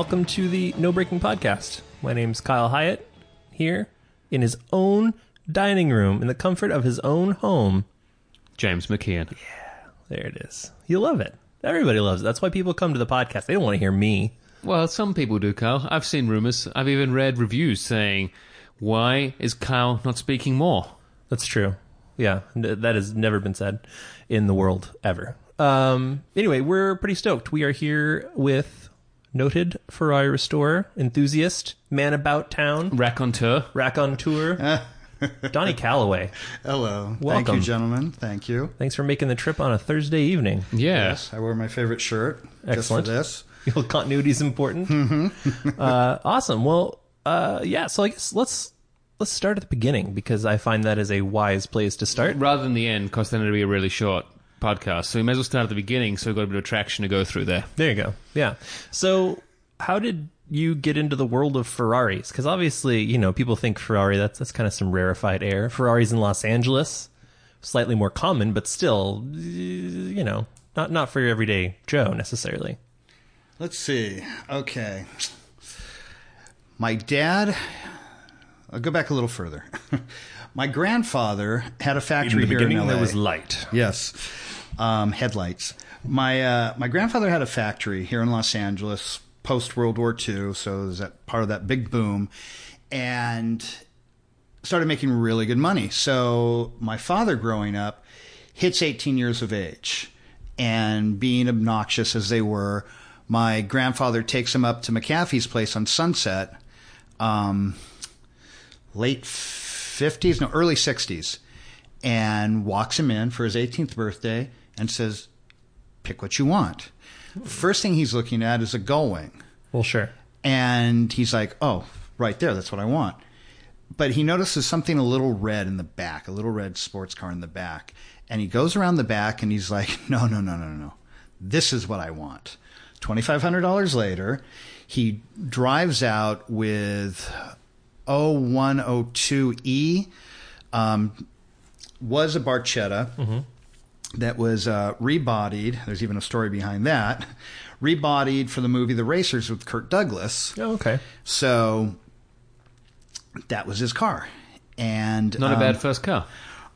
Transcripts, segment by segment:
Welcome to the No Breaking Podcast. My name's Kyle Hyatt, here in his own dining room in the comfort of his own home. James McKeon. Yeah, there it is. You love it. Everybody loves it. That's why people come to the podcast. They don't want to hear me. Well, some people do, Kyle. I've seen rumors. I've even read reviews saying, "Why is Kyle not speaking more?" That's true. Yeah, that has never been said in the world ever. Um, anyway, we're pretty stoked. We are here with noted Ferrari restorer, enthusiast, man about town, Raconteur. raconteur, Donnie Callaway. Hello. Thank you, gentlemen. Thank you. Thanks for making the trip on a Thursday evening. Yeah. Yes, I wore my favorite shirt Excellent. just Well, continuity is important. uh, awesome. Well, uh, yeah. So I guess let's let's start at the beginning because I find that is a wise place to start. Rather than the end, because then it'll be a really short podcast. So we may as well start at the beginning, so we've got a bit of traction to go through there. There you go. Yeah. So how did you get into the world of Ferraris? Because obviously, you know, people think Ferrari that's that's kind of some rarefied air. Ferraris in Los Angeles, slightly more common, but still, you know, not not for your everyday Joe necessarily. Let's see. Okay. My dad. I'll go back a little further. my grandfather had a factory here in LA. light. Yes, um, headlights. My uh, my grandfather had a factory here in Los Angeles post World War II, so it was that part of that big boom, and started making really good money. So my father, growing up, hits 18 years of age, and being obnoxious as they were, my grandfather takes him up to McAfee's place on Sunset. Um, late 50s, no, early 60s, and walks him in for his 18th birthday and says, Pick what you want. First thing he's looking at is a gull wing. Well, sure. And he's like, Oh, right there, that's what I want. But he notices something a little red in the back, a little red sports car in the back. And he goes around the back and he's like, No, no, no, no, no. This is what I want. $2,500 later, he drives out with 0102E. Um, was a Barchetta that was uh, rebodied. There's even a story behind that. Rebodied for the movie The Racers with Kirk Douglas. Oh, okay. So that was his car. And Not a um, bad first car.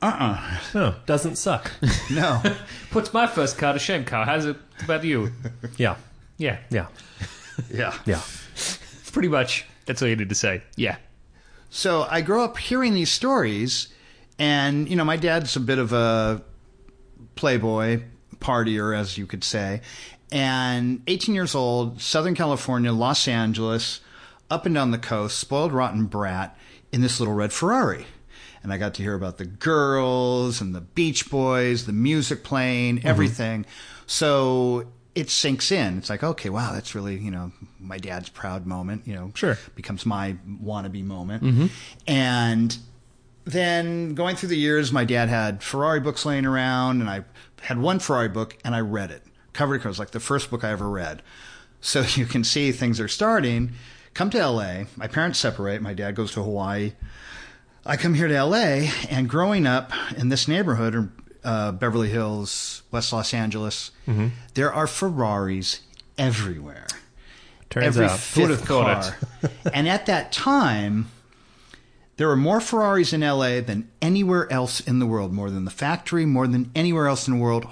Uh-uh. No, doesn't suck. No. Puts my first car to shame, Kyle. How's it about you? yeah. Yeah. Yeah. yeah. Yeah. Pretty much. That's all you need to say. Yeah. So I grow up hearing these stories, and you know, my dad's a bit of a playboy, partier, as you could say. And 18 years old, Southern California, Los Angeles, up and down the coast, spoiled rotten brat in this little red Ferrari. And I got to hear about the girls and the Beach Boys, the music playing, mm-hmm. everything. So it sinks in. It's like, okay, wow, that's really, you know, my dad's proud moment, you know, Sure. becomes my wannabe moment. Mm-hmm. And then going through the years, my dad had Ferrari books laying around, and I had one Ferrari book, and I read it cover to cover. It was like the first book I ever read. So you can see things are starting. Come to LA. My parents separate. My dad goes to Hawaii. I come here to LA, and growing up in this neighborhood, uh, Beverly Hills, West Los Angeles, there are Ferraris everywhere Turns every out. fifth car. and at that time, there were more Ferraris in LA than anywhere else in the world. More than the factory, more than anywhere else in the world.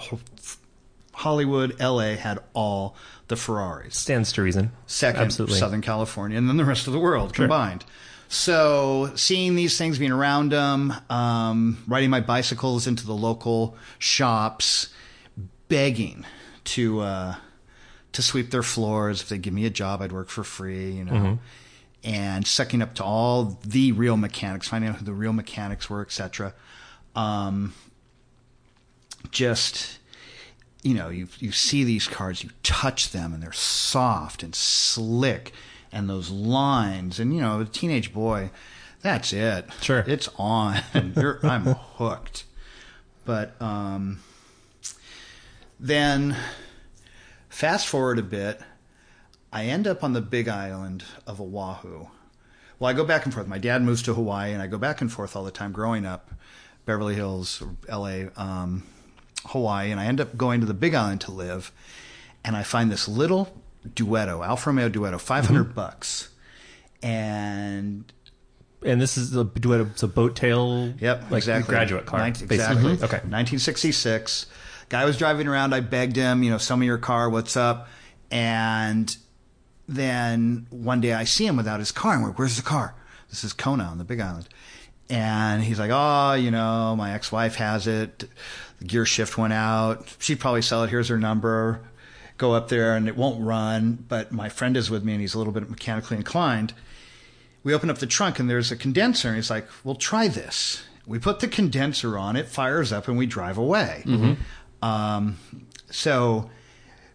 Hollywood, LA had all the Ferraris. Stands to reason. Second, Absolutely. Southern California, and then the rest of the world combined. So, seeing these things, being around them, um, riding my bicycles into the local shops, begging to uh, to sweep their floors. If they give me a job, I'd work for free. You know, and sucking up to all the real mechanics, finding out who the real mechanics were, etc. Um, just you know, you you see these cars, you touch them, and they're soft and slick, and those lines, and you know, a teenage boy, that's it. Sure. it's on. You're, I'm hooked. But um, then, fast forward a bit, I end up on the Big Island of Oahu. Well, I go back and forth. My dad moves to Hawaii, and I go back and forth all the time growing up, Beverly Hills, L.A. Um, Hawaii, and I end up going to the Big Island to live. And I find this little Duetto, Alfa Romeo Duetto, 500 mm-hmm. bucks. And And this is a duet. It's a boat tail. Yep, like exactly. graduate car. Nin- basically. exactly. Mm-hmm. Okay. 1966. Guy was driving around. I begged him, you know, sell me your car. What's up? And then one day I see him without his car. I'm like, where's the car? This is Kona on the Big Island. And he's like, oh, you know, my ex-wife has it. The gear shift went out. She'd probably sell it. Here's her number. Go up there and it won't run. But my friend is with me and he's a little bit mechanically inclined. We open up the trunk and there's a condenser and he's like well try this. We put the condenser on it fires up and we drive away. Um, so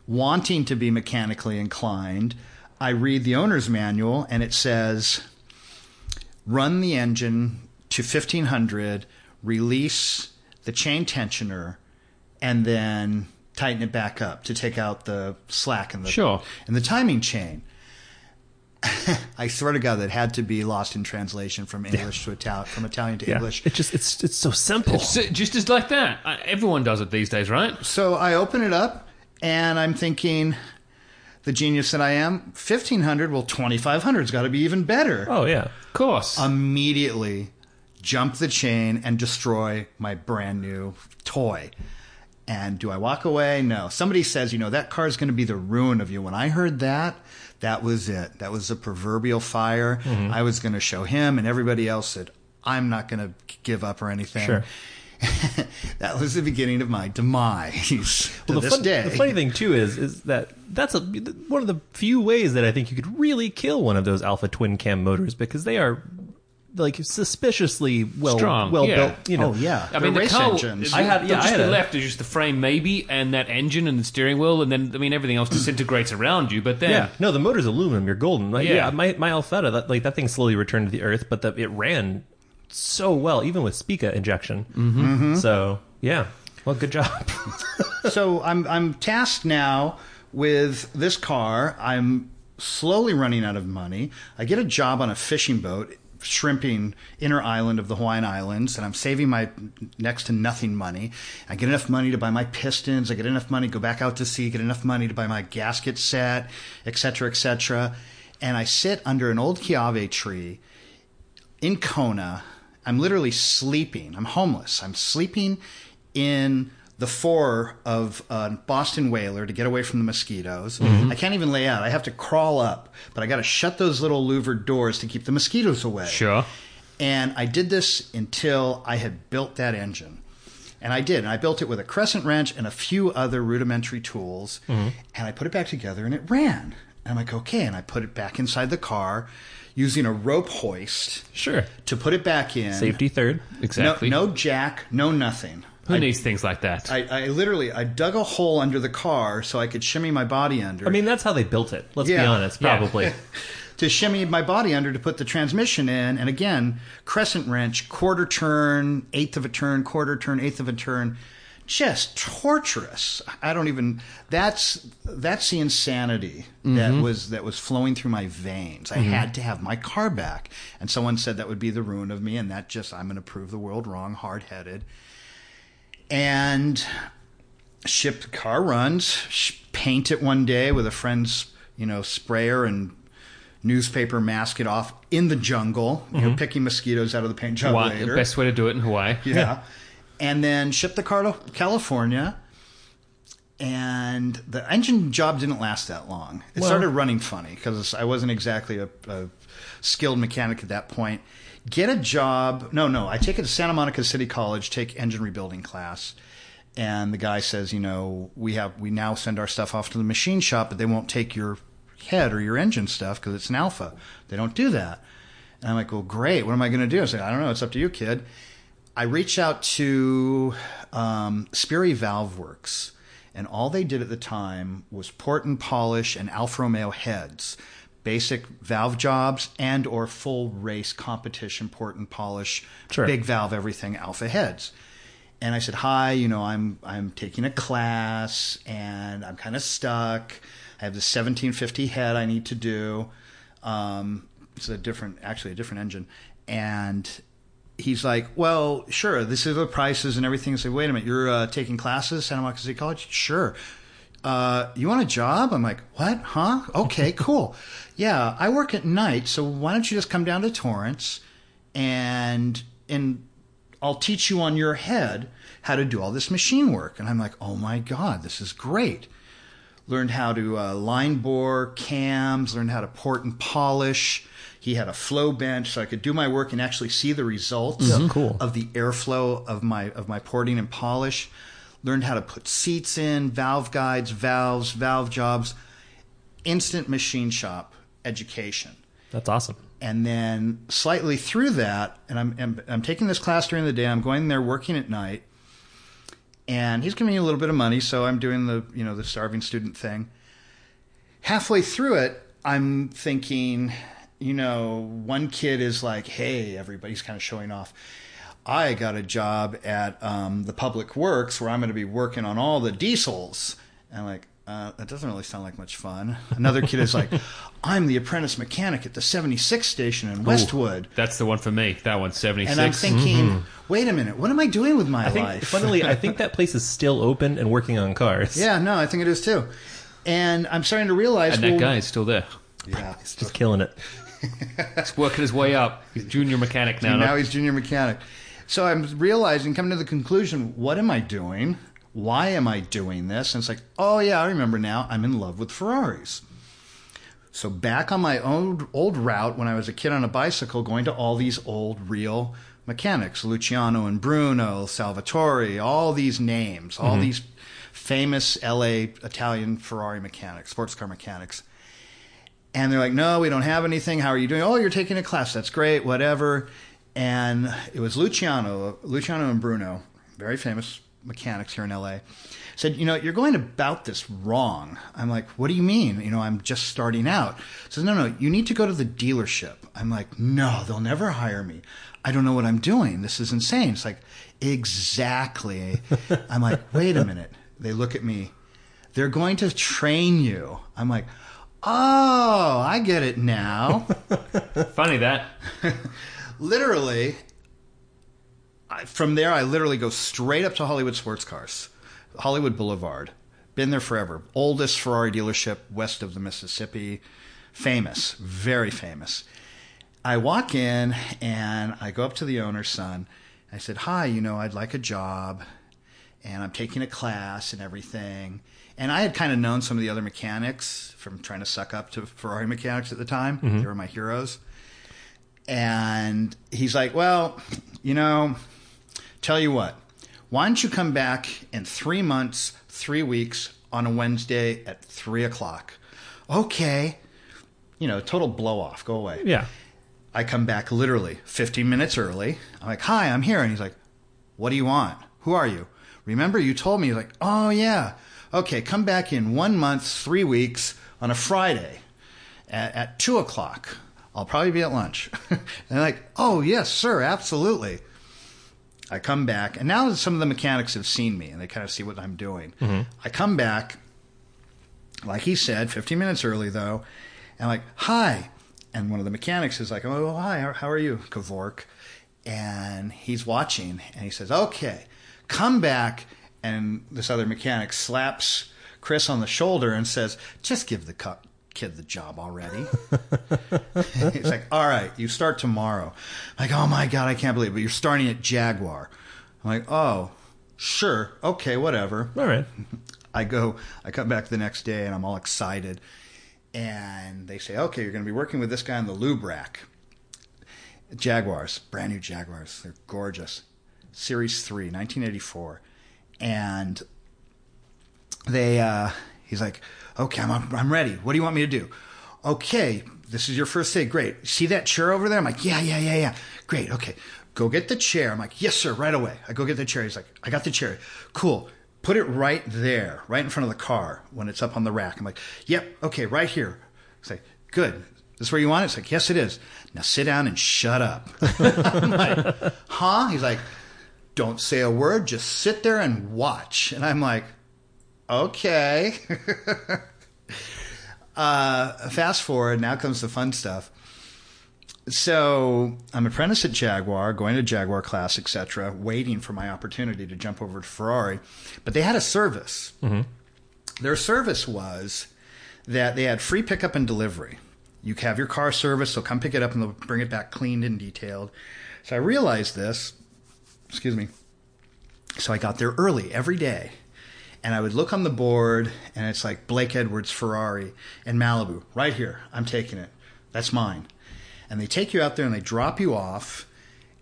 wanting to be mechanically inclined i read the owner's manual and it says run the engine to 1500 release the chain tensioner and then tighten it back up to take out the slack in the Sure. in the timing chain I swear to God, that had to be lost in translation from English to Italian, from Italian to Yeah. English. It's just it's it's so simple. So, just as like that. Uh, Everyone does it these days, right? So I open it up, and I'm thinking, the genius that I am, fifteen hundred. Well, twenty five hundred's got to be even better. oh yeah. Of course. Immediately, jump the chain and destroy my brand new toy. And do I walk away? No. Somebody says, you know, that car is going to be the ruin of you. When I heard that, that was it. That was the proverbial fire. Mm-hmm. I was going to show him and everybody else that I'm not going to give up or anything. Sure. that was the beginning of my demise Well, the, fun- the funny thing too is is that that's a one of the few ways that I think you could really kill one of those Alfa twin cam motors because they are like suspiciously well Strong, well yeah. built. You know, oh yeah, I mean, They're the race car. engines. I had- yeah, just I had the a- left is just the frame, maybe, and that engine and the steering wheel, and then I mean everything else disintegrates around you. But then, Yeah, no, the motor's aluminum. You're golden. Like, yeah. Yeah. my my Alfetta, that like that thing slowly returned to the earth, but the, it ran so well, even with Spica injection. Mm-hmm. So yeah, well, good job. so I'm I'm tasked now with this car. I'm slowly running out of money. I get a job on a fishing boat, shrimping inner island of the Hawaiian Islands, and I'm saving my next to nothing money. I get enough money to buy my pistons. I get enough money to go back out to sea. Get enough money to buy my gasket set, etc., cetera, et cetera. And I sit under an old kiawe tree in Kona. I'm literally sleeping. I'm homeless. I'm sleeping in the fore of a Boston whaler to get away from the mosquitoes. Mm-hmm. I can't even lay out. I have to crawl up, but I got to shut those little louvered doors to keep the mosquitoes away. sure. And I did this until I had built that engine. And I did. And I built it with a crescent wrench and a few other rudimentary tools. Mm-hmm. And I put it back together and it ran. And I'm like, okay. And I put it back inside the car using a rope hoist sure, to put it back in. safety third. Exactly. No, no jack, no nothing. Who needs things like that? I, I literally I dug a hole under the car so I could shimmy my body under. I mean, that's how they built it. Let's be Yeah. honest, Yeah. probably. to shimmy my body under to put the transmission in. And again, crescent wrench, quarter turn, eighth of a turn, quarter turn, eighth of a turn. Just torturous. I don't even. That's that's the insanity that mm-hmm. was that was flowing through my veins. I mm-hmm. had to have my car back, and someone said that would be the ruin of me, and that just I'm going to prove the world wrong, hard headed. And ship the car runs, paint it one day with a friend's, you know, sprayer and newspaper mask it off in the jungle. You know, mm-hmm. picking mosquitoes out of the paint job Hawaii, later. best way to do it in Hawaii. yeah. And then ship the car to California. And the engine job didn't last that long. It Well- started running funny because I wasn't exactly a, a skilled mechanic at that point. Get a job. No, no. I take it to Santa Monica City College, take engine rebuilding class. And the guy says, you know, we have we now send our stuff off to the machine shop, but they won't take your head or your engine stuff because it's an Alfa. They don't do that. And I'm like, well, great. What am I going to do? I say, I don't know. It's up to you, kid. I reach out to um, Sperry Valve Works, and all they did at the time was port and polish and Alfa Romeo heads, basic valve jobs and or full race competition port and polish, Sure. big valve everything Alfa heads. And I said, "Hi, you know, I'm I'm taking a class and I'm kind of stuck. I have the 1750 head I need to do. Um, it's a different, actually a different engine." And he's like, "Well, sure, this is the prices and everything." I said, "Wait a minute, you're uh, taking classes, at Santa Monica City College? Sure. Uh, you want a job? I'm like, what? Huh? Okay, cool. yeah, I work at night, so why don't you just come down to Torrance and and I'll teach you on your head how to do all this machine work. And I'm like, oh my god, this is great. Learned how to uh, line bore cams, learned how to port and polish. He had a flow bench, so I could do my work and actually see the results cool. of the airflow of my of my porting and polish. Learned how to put seats in, valve guides, valves, valve jobs, instant machine shop education. That's awesome. And then slightly through that, and I'm, I'm I'm taking this class during the day. I'm going there working at night, and he's giving me a little bit of money, so I'm doing the you know the starving student thing. Halfway through it, I'm thinking, you know, one kid is like, "Hey, everybody's kind of showing off." I got a job at um, the Public Works where I'm going to be working on all the diesels, and I'm like. Uh, that doesn't really sound like much fun. Another kid is like, I'm the apprentice mechanic at the 76 station in Westwood. That's the one for me. That one's 76. And I'm thinking, wait a minute, what am I doing with my I think, life? funnily, I think that place is still open and working on cars. yeah, no, I think it is too. And I'm starting to realize and that well, guy is still there. Yeah, He's just killing it. He's working his way up. He's junior mechanic now. now he's junior mechanic. So I'm realizing, coming to the conclusion, what am I doing? Why am I doing this? And it's like, oh yeah, I remember now. I'm in love with Ferraris. So back on my old old route when I was a kid on a bicycle, going to all these old real mechanics, Luciano and Bruno, Salvatore, all these names, all mm-hmm. these famous LA Italian Ferrari mechanics, sports car mechanics. And they're like, no, we don't have anything. How are you doing? Oh, you're taking a class. That's great, whatever. And it was Luciano, Luciano and Bruno, very famous mechanics here in LA, said, you know, you're going about this wrong. I'm like, what do you mean? You know, I'm just starting out. Says, no, no, you need to go to the dealership. I'm like, no, they'll never hire me. I don't know what I'm doing. This is insane. It's like, exactly. I'm like, wait a minute. They look at me. They're going to train you. I'm like, oh, I get it now. Funny that. literally, I, from there, I literally go straight up to Hollywood Sports Cars, Hollywood Boulevard. Been there forever. Oldest Ferrari dealership west of the Mississippi. Famous, very famous. I walk in and I go up to the owner's son. I said, Hi, you know, I'd like a job and I'm taking a class and everything. And I had kind of known some of the other mechanics from trying to suck up to Ferrari mechanics at the time. Mm-hmm. They were my heroes. And he's like, Well, you know, tell you what, why don't you come back in three months, three weeks on a Wednesday at three o'clock? Okay. You know, total blow off. Go away. Yeah. I come back literally 15 minutes early. I'm like, hi, I'm here. And he's like, what do you want? Who are you? Remember, you told me. He's like, oh, yeah. Okay, come back in one month, three weeks on a Friday at, at two o'clock. I'll probably be at lunch. and they're like, oh, yes, sir, absolutely. I come back, and now some of the mechanics have seen me and they kind of see what I'm doing. Mm-hmm. I come back, like he said, 15 minutes early though, and I'm like, hi. And one of the mechanics is like, oh, hi, how- how are you, Kavork? And he's watching, and he says, okay, come back. And this other mechanic slaps Chris on the shoulder and says, just give the cu- kid the job already. He's like, all right, you start tomorrow. I'm like, oh my God, I can't believe it. But you're starting at Jaguar. I'm like, oh, sure. Okay, whatever. All right. I go, I come back the next day and I'm all excited. And they say, okay, you're going to be working with this guy on the lube rack. Jaguars, brand new Jaguars. They're gorgeous. Series 3, 1984. And they, uh, he's like, okay, I'm, I'm ready. What do you want me to do? Okay, this is your first day. Great. See that chair over there? I'm like, yeah, yeah, yeah, yeah. Great. Okay. Go get the chair. I'm like, yes, sir, right away. I go get the chair. He's like, I got the chair. Cool. Put it right there, right in front of the car when it's up on the rack. I'm like, yep, okay, right here. He's like, good. This is where you want it? It's like, yes, it is. Now sit down and shut up. I'm like, huh? He's like, don't say a word. Just sit there and watch. And I'm like, okay. uh, fast forward. Now comes the fun stuff. So I'm apprentice at Jaguar, going to Jaguar class, etc., waiting for my opportunity to jump over to Ferrari. But they had a service, Their service was that they had free pickup and delivery. You have your car serviced, they'll come pick it up and they'll bring it back cleaned and detailed. So I realized this, excuse me. So I got there early every day. And I would look on the board and it's like Blake Edwards Ferrari in Malibu, right here. I'm taking it. That's mine. And they take you out there and they drop you off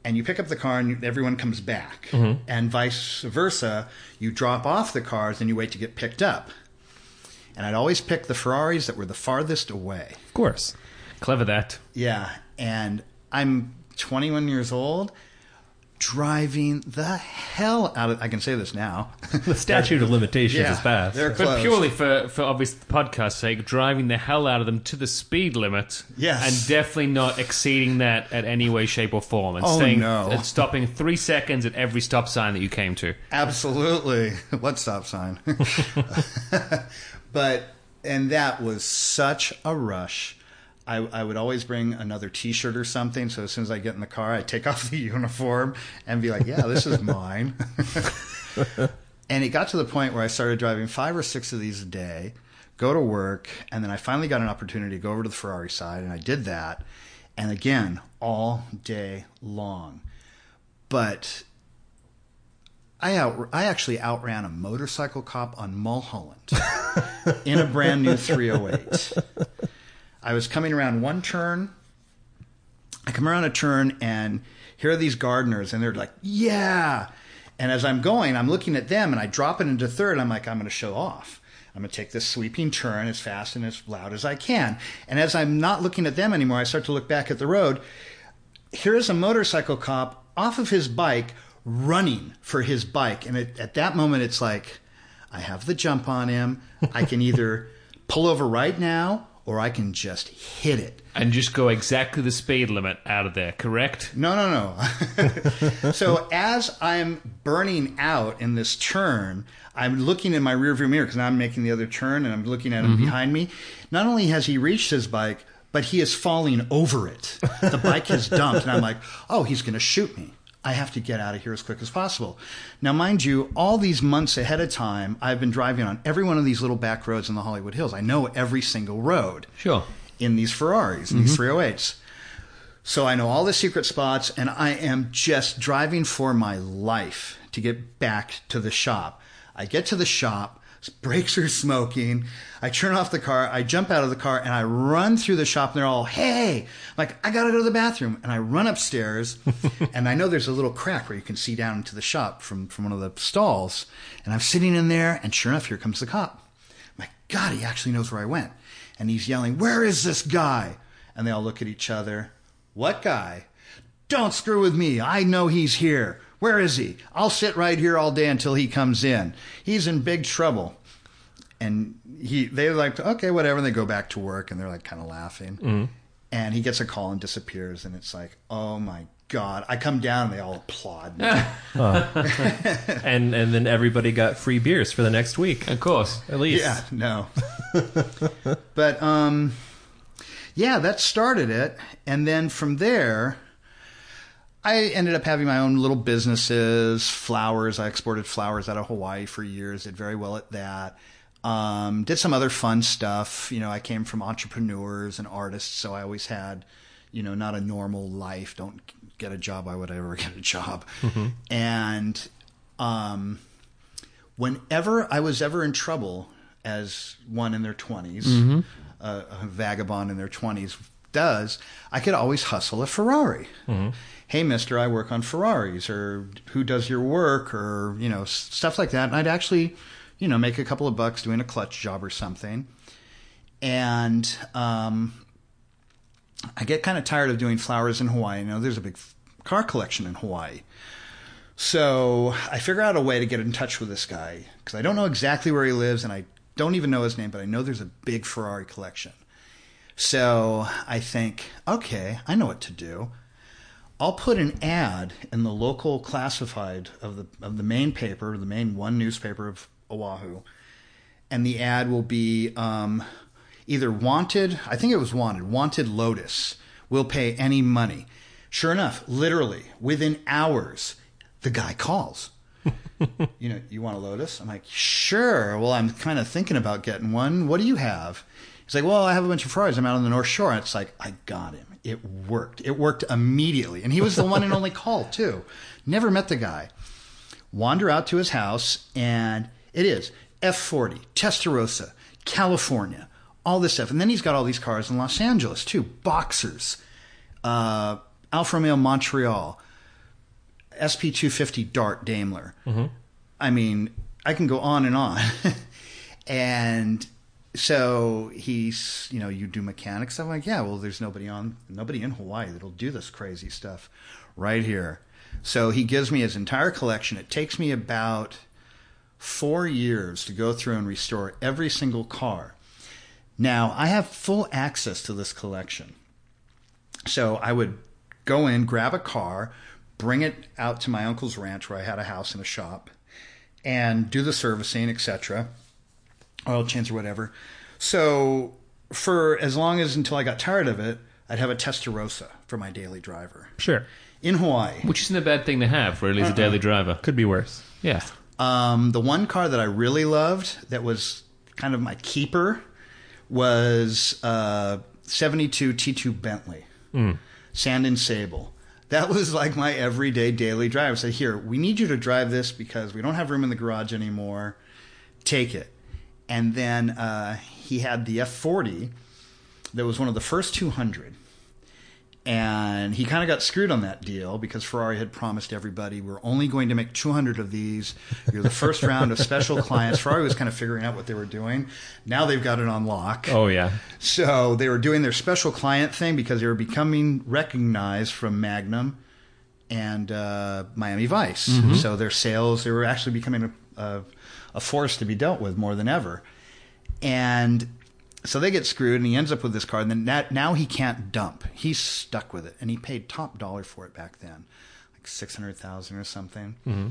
and you pick up the car and everyone comes back. Mm-hmm. And vice versa, you drop off the cars and you wait to get picked up. And I'd always pick the Ferraris that were the farthest away. Of course. Clever that. Yeah, and I'm 21 years old, driving the hell out of. I can say this now. The statute of limitations Yeah, is passed. they're But purely for, for obvious podcast sake, driving the hell out of them to the speed limit. Yes. And definitely not exceeding that at any way, shape, or form. And Oh, staying no. and stopping three seconds at every stop sign that you came to. Absolutely. What stop sign? but and that was such a rush. I, I would always bring another T-shirt or something. So as soon as I get in the car, I take off the uniform and be like, "Yeah, this is mine." and it got to the point where I started driving five or six of these a day, go to work, and then I finally got an opportunity to go over to the Ferrari side, and I did that. And again, all day long. But I out I actually outran a motorcycle cop on Mulholland in a brand new 308. I was coming around one turn. I come around a turn and here are these gardeners and they're like, "Yeah." And as I'm going, I'm looking at them and I drop it into third. I'm like, "I'm going to show off." I'm going to take this sweeping turn as fast and as loud as I can. And as I'm not looking at them anymore, I start to look back at the road here's a motorcycle cop off of his bike running for his bike and it, at that moment it's like i have the jump on him i can either pull over right now or i can just hit it. And just go exactly the speed limit out of there, correct? no no no. So as i'm burning out in this turn i'm looking in my rearview mirror because now i'm making the other turn and i'm looking at him mm-hmm. behind me. Not only has he reached his bike but he is falling over it. The bike has dumped and i'm like oh he's going to shoot me I have to get out of here as quick as possible. Now, mind you, all these months ahead of time, I've been driving on every one of these little back roads in the Hollywood Hills. I know every single road Sure. in these Ferraris, in these mm-hmm. 308s. So I know all the secret spots, and I am just driving for my life to get back to the shop. I get to the shop, brakes are smoking. I turn off the car, I jump out of the car, and I run through the shop, and they're all, hey, like, I gotta go to the bathroom. And I run upstairs, and I know there's a little crack where you can see down into the shop from, from one of the stalls. And I'm sitting in there, and sure enough, here comes the cop. My God, he actually knows where I went. And he's yelling, Where is this guy? And they all look at each other. What guy? Don't screw with me. I know he's here. Where is he? I'll sit right here all day until he comes in. He's in big trouble. And he, they're like, okay, whatever. And they go back to work and they're like kind of laughing. And he gets a call and disappears. And it's like, oh my God. I come down and they all applaud me. and and then everybody got free beers for the next week Of course. at least. Yeah, no. but um yeah, that started it and then from there I ended up having my own little businesses, flowers. I exported flowers out of Hawaii for years, did very well at that. Um, did some other fun stuff. You know, I came from entrepreneurs and artists, so I always had, you know, not a normal life. Don't get a job. Why would I ever get a job? And um, whenever I was ever in trouble, as one in their 20s, uh, a vagabond in their 20s does, I could always hustle a Ferrari. Hey, mister, I work on Ferraris, or who does your work, or, you know, stuff like that. And I'd actually, you know, make a couple of bucks doing a clutch job or something. And um, I get kind of tired of doing flowers in Hawaii. You know, there's a big car collection in Hawaii. So I figure out a way to get in touch with this guy because I don't know exactly where he lives and I don't even know his name, but I know there's a big Ferrari collection. So I think, okay, I know what to do. I'll put an ad in the local classified of the of the main paper, the main one newspaper of Oahu, and the ad will be um, either wanted. I think it was wanted. Wanted Lotus will pay any money. Sure enough, literally within hours, the guy calls. you know, you want a Lotus? I'm like, sure. Well, I'm kind of thinking about getting one. What do you have? He's like, well, I have a bunch of Ferraris. I'm out on the North Shore. And it's like, I got him. It worked. It worked immediately. And he was the one and only call, too. Never met the guy. Wander out to his house, and it is F40, Testarossa, California, all this stuff. And then he's got all these cars in Los Angeles, too. Boxers, uh, Alfa Romeo Montreal, SP250 Dart Daimler. I mean, I can go on and on. and so he's, you know, you do mechanics. I'm like, yeah, well, there's nobody on, nobody in Hawaii that'll do this crazy stuff right here. So he gives me his entire collection. It takes me about four years to go through and restore every single car. Now, I have full access to this collection. So I would go in, grab a car, bring it out to my uncle's ranch where I had a house and a shop, and do the servicing, etc., oil change or whatever. So for as long as until I got tired of it, I'd have a Testarossa for my daily driver Sure. in Hawaii. Which isn't a bad thing to have, really, as a daily driver. Could be worse. Yeah. Um, the one car that I really loved that was kind of my keeper was uh, 72 T2 Bentley, Sand and Sable. That was like my everyday daily drive. I said, Here, we need you to drive this because we don't have room in the garage anymore. Take it. And then uh, he had the F40 that was one of the first 200 and he kind of got screwed on that deal because Ferrari had promised everybody we're only going to make 200 of these. You're the first round of special clients. Ferrari was kind of figuring out what they were doing. Now they've got it on lock. Oh yeah. So they were doing their special client thing because they were becoming recognized from Magnum and uh, Miami Vice. So their sales, they were actually becoming a, a, a force to be dealt with more than ever. And so they get screwed, and he ends up with this car. And then that, now he can't dump. He's stuck with it, and he paid top dollar for it back then, like six hundred thousand or something. Mm-hmm.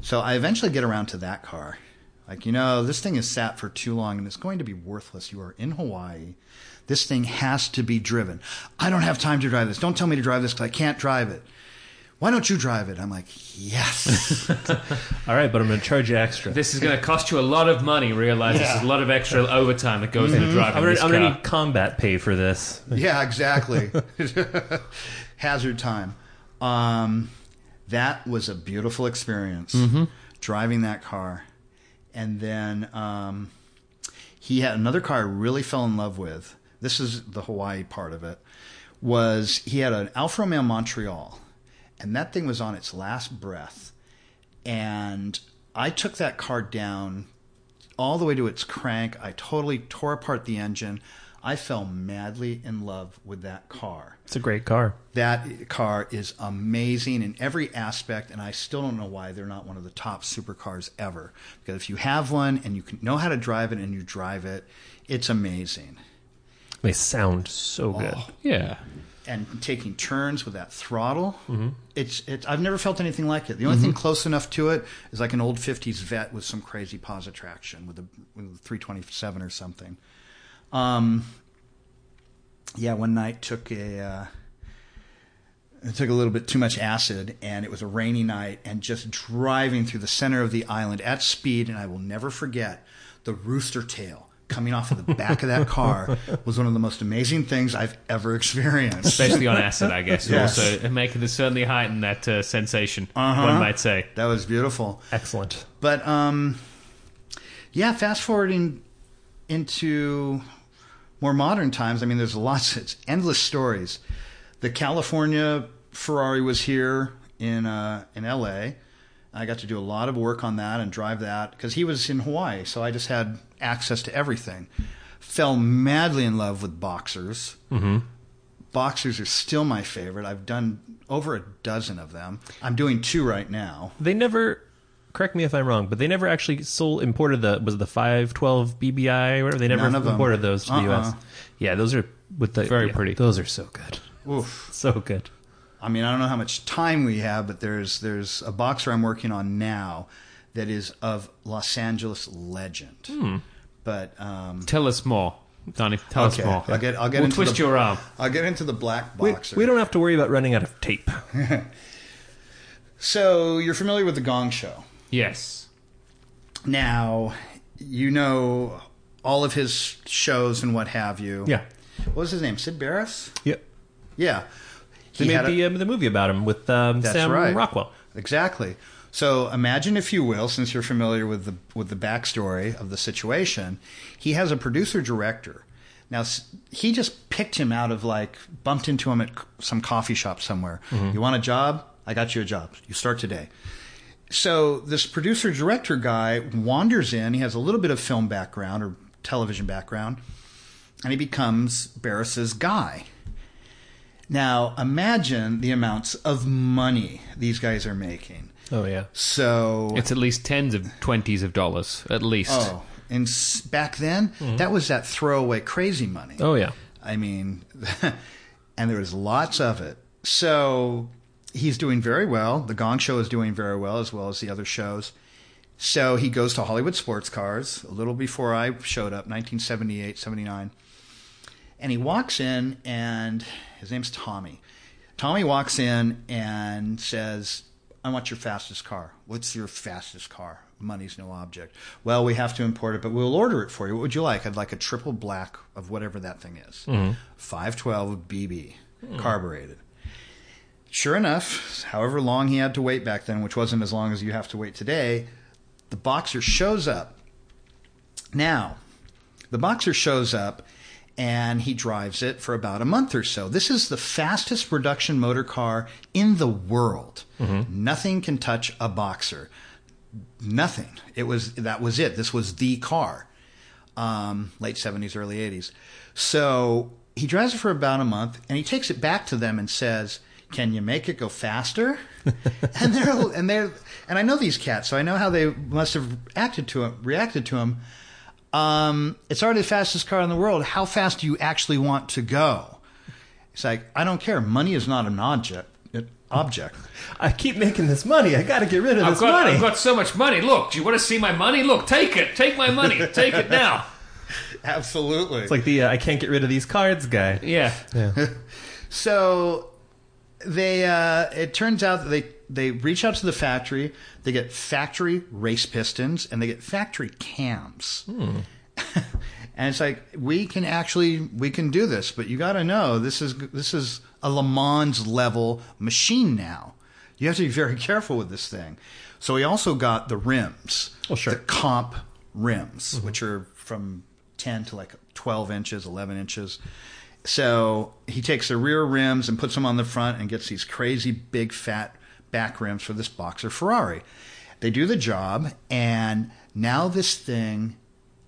So I eventually get around to that car. Like, you know, this thing is sat for too long and it's going to be worthless. You are in Hawaii. This thing has to be driven. I don't have time to drive this. Don't tell me to drive this because I can't drive it. Why don't you drive it? I'm like, yes. All right, but I'm going to charge you extra. This is going to cost you a lot of money. Realize Yeah. there's a lot of extra overtime that goes into driving I'm going this to need combat pay for this. yeah, exactly. Hazard time. Um, that was a beautiful experience driving that car. And then um, he had another car I really fell in love with. This is the Hawaii part of it. Was he had an Alfa Romeo Montreal, and that thing was on its last breath. And I took that car down all the way to its crank. I totally tore apart the engine. I fell madly in love with that car. It's a great car. That car is amazing in every aspect, and I still don't know why they're not one of the top supercars ever. Because if you have one and you know how to drive it and you drive it, it's amazing. They sound so good. Oh. yeah. And taking turns with that throttle, it's it's. I've never felt anything like it. The only thing close enough to it is like an old '50s vet with some crazy Posi-traction with a, with a 327 or something. Um, yeah, one night took a uh, I took a little bit too much acid, and it was a rainy night, and just driving through the center of the island at speed, and I will never forget the rooster tail coming off of the back of that car was one of the most amazing things I've ever experienced. Especially on acid, I guess. Yes. Also, making it certainly heighten that uh, sensation, Uh-huh. one might say. That was beautiful. Excellent. But um, yeah, fast forwarding into more modern times. I mean, there's lots. It's endless stories. The California Ferrari was here in uh, in L.A. I got to do a lot of work on that and drive that because he was in Hawaii, so I just had access to everything. Fell madly in love with boxers. Mm-hmm. Boxers are still my favorite. I've done over a dozen of them. I'm doing two right now. They never. Correct me if I'm wrong, but they never actually sold imported the was it the 512 BBI or whatever. They never of them. imported those to the Uh-uh. US. Yeah, those are with the Very yeah, pretty. Those are so good, Oof. so good. I mean, I don't know how much time we have, but there's there's a boxer I'm working on now that is of Los Angeles legend. Hmm. But um, Tell us more, Donnie. Tell okay, us more. I'll get I'll get we'll into twist the, your arm. I'll get into the black We, we don't have to worry about running out of tape. So you're familiar with the Gong Show? Yes. Now, you know all of his shows and what have you. Yeah. What was his name? Sid Barris? Yep. Yeah. They He made had a- the, um, the movie about him with um, That's Sam right. Rockwell. Exactly. So imagine, if you will, since you're familiar with the with the backstory of the situation, he has a producer director. Now he just picked him out of like bumped into him at some coffee shop somewhere. Mm-hmm. You want a job? I got you a job. You start today. So this producer director guy wanders in. He has a little bit of film background or television background, and he becomes Barris's guy. Now imagine the amounts of money these guys are making. Oh yeah. So It's at least tens of twenties of dollars, at least. oh, and s- back then mm-hmm. that was that throwaway crazy money. Oh yeah. I mean, and there was lots of it. So he's doing very well. The Gong Show is doing very well, as well as the other shows. So he goes to Hollywood Sports Cars a little before I showed up, 1978, 79. And he walks in, and his name's Tommy. Tommy walks in and says, I want your fastest car. What's your fastest car? Money's no object. Well, we have to import it, but we'll order it for you. What would you like? I'd like a triple black of whatever that thing is. Mm-hmm. 512 BB, carbureted. Sure enough, however long he had to wait back then, which wasn't as long as you have to wait today, the boxer shows up. Now, the boxer shows up and he drives it for about a month or so. This is the fastest production motor car in the world. Nothing can touch a boxer. Nothing. It was that was it. This was the car. Um, late seventies, early eighties. So he drives it for about a month, and he takes it back to them and says, "Can you make it go faster?" and they're and they're and I know these cats, so I know how they must have acted to him, reacted to him. Um, it's already the fastest car in the world. How fast do you actually want to go? It's like I don't care. Money is not an object. It, object. I keep making this money. I got to get rid of I've this got, money. I've got so much money. Look, do you want to see my money? Look, take it. Take my money. Take it now. Absolutely. It's like the uh, I can't get rid of these cards guy. Yeah. Yeah. So they uh, it turns out that they they reach out to the factory. They get factory race pistons and they get factory cams. Hmm. and it's like we can actually we can do this, but you got to know this is this is a Le Mans level machine now. You have to be very careful with this thing. So he also got the rims, Oh, sure. the comp rims, mm-hmm. which are from 10 to like 12 inches, 11 inches. So he takes the rear rims and puts them on the front and gets these crazy big fat back rims for this boxer Ferrari. They do the job, and now this thing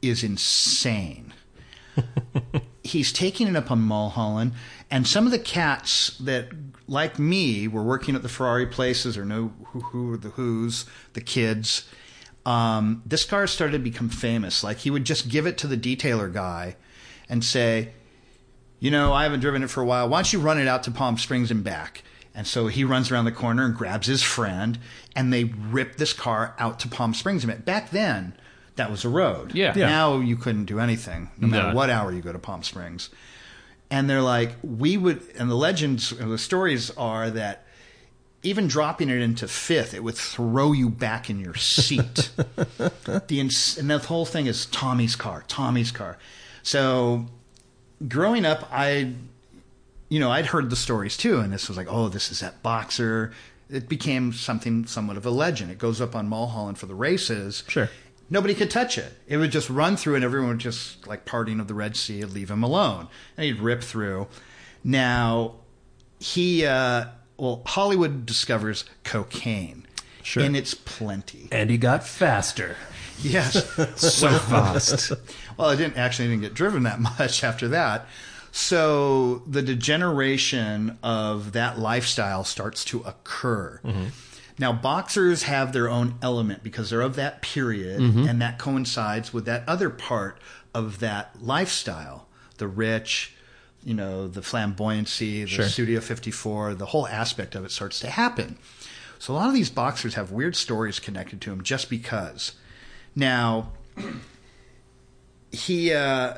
is insane. He's taking it up on Mulholland, and some of the cats that, like me, were working at the Ferrari places or know who, who the who's, the kids. Um, this car started to become famous. Like he would just give it to the detailer guy and say, you know, I haven't driven it for a while. Why don't you run it out to Palm Springs and back? And so he runs around the corner and grabs his friend, and they rip this car out to Palm Springs. and back. Back then, that was a road. Yeah. Yeah. Now you couldn't do anything, no matter No. what hour you go to Palm Springs. And they're like, we would, and the legends, and the stories are that even dropping it into fifth, it would throw you back in your seat. the ins- and the whole thing is Tommy's car, Tommy's car. So growing up, I, you know, I'd heard the stories too, and this was like, oh, this is that boxer. It became something somewhat of a legend. It goes up on Mulholland for the races. Sure. Nobody could touch it. It would just run through, and everyone would just like parting of the Red Sea, would leave him alone, and he'd rip through. Now, he, uh, well, Hollywood discovers cocaine. Sure. And it's plenty. And he got faster. Yes. So fast. Well, I didn't actually didn't get driven that much after that. So the degeneration of that lifestyle starts to occur. Now, boxers have their own element because they're of that period, and that coincides with that other part of that lifestyle the rich, you know, the flamboyancy, the Sure. Studio 54, the whole aspect of it starts to happen. So a lot of these boxers have weird stories connected to them just because. Now, he uh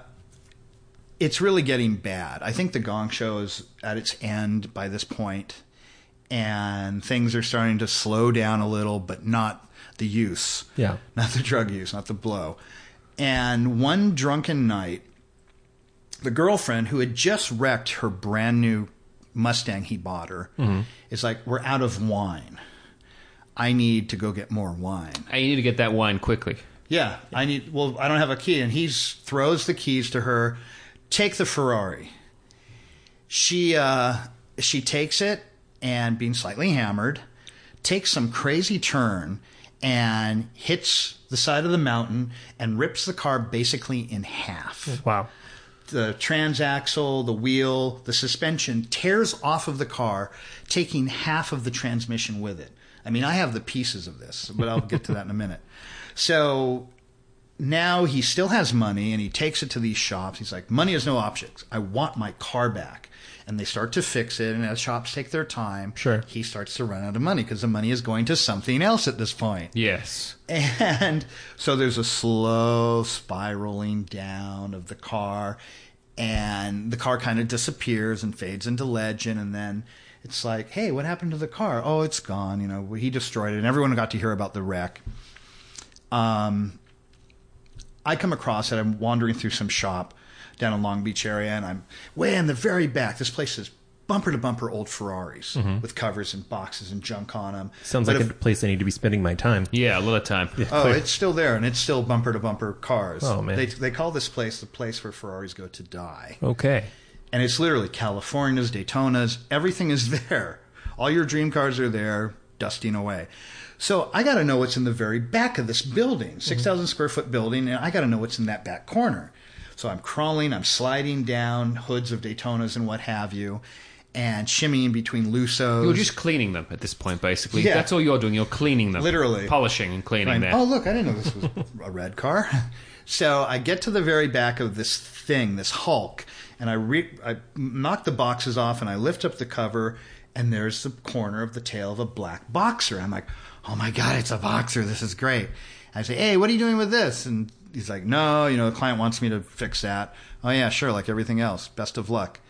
it's really getting bad. I think the Gong Show is at its end by this point, and things are starting to slow down a little, but not the use. Yeah. Not the drug use, not the blow. And one drunken night, the girlfriend who had just wrecked her brand new Mustang he bought her mm-hmm. is like, We're out of wine. I need to go get more wine. I need to get that wine quickly. Yeah, I need. Well, I don't have a key, and he throws the keys to her. Take the Ferrari. She uh, she takes it and, being slightly hammered, takes some crazy turn and hits the side of the mountain and rips the car basically in half. Wow. The transaxle, the wheel, the suspension tears off of the car, taking half of the transmission with it. I mean, I have the pieces of this, but I'll get to that in a minute. So now he still has money and he takes it to these shops. He's like, money is no object. I want my car back. And they start to fix it, and as shops take their time, Sure. he starts to run out of money because the money is going to something else at this point. Yes. And so there's a slow spiraling down of the car, and the car kind of disappears and fades into legend. And then it's like, hey, what happened to the car? Oh, it's gone. You know, he destroyed it, and everyone got to hear about the wreck. Um, I come across it. I'm wandering through some shop down in Long Beach area, and I'm way in the very back. This place is bumper to bumper old Ferraris mm-hmm. with covers and boxes and junk on them. Sounds But like if- a place I need to be spending my time. Yeah, a lot of time. Oh, it's still there, and it's still bumper to bumper cars. Oh, man. They they call this place the place where Ferraris go to die, Okay. and it's literally Californias, Daytonas, everything is there. All your dream cars are there, dusting away. So I got to know what's in the very back of this building, mm-hmm. six square foot building, and I got to know what's in that back corner. So I'm crawling, I'm sliding down hoods of Daytonas and what have you, and shimmying between Lussos. You're just cleaning them at this point, basically. Yeah. That's all you're doing. You're cleaning them. Literally. Polishing and cleaning Right. them. Oh, look, I didn't know this was a red car. So I get to the very back of this thing, this Hulk, and I, re- I knock the boxes off and I lift up the cover, and there's the corner of the tail of a black boxer. I'm like, oh my God, it's a boxer. This is great. I say, hey, what are you doing with this? And he's like, no, you know, the client wants me to fix that. Oh, yeah, sure, like everything else. Best of luck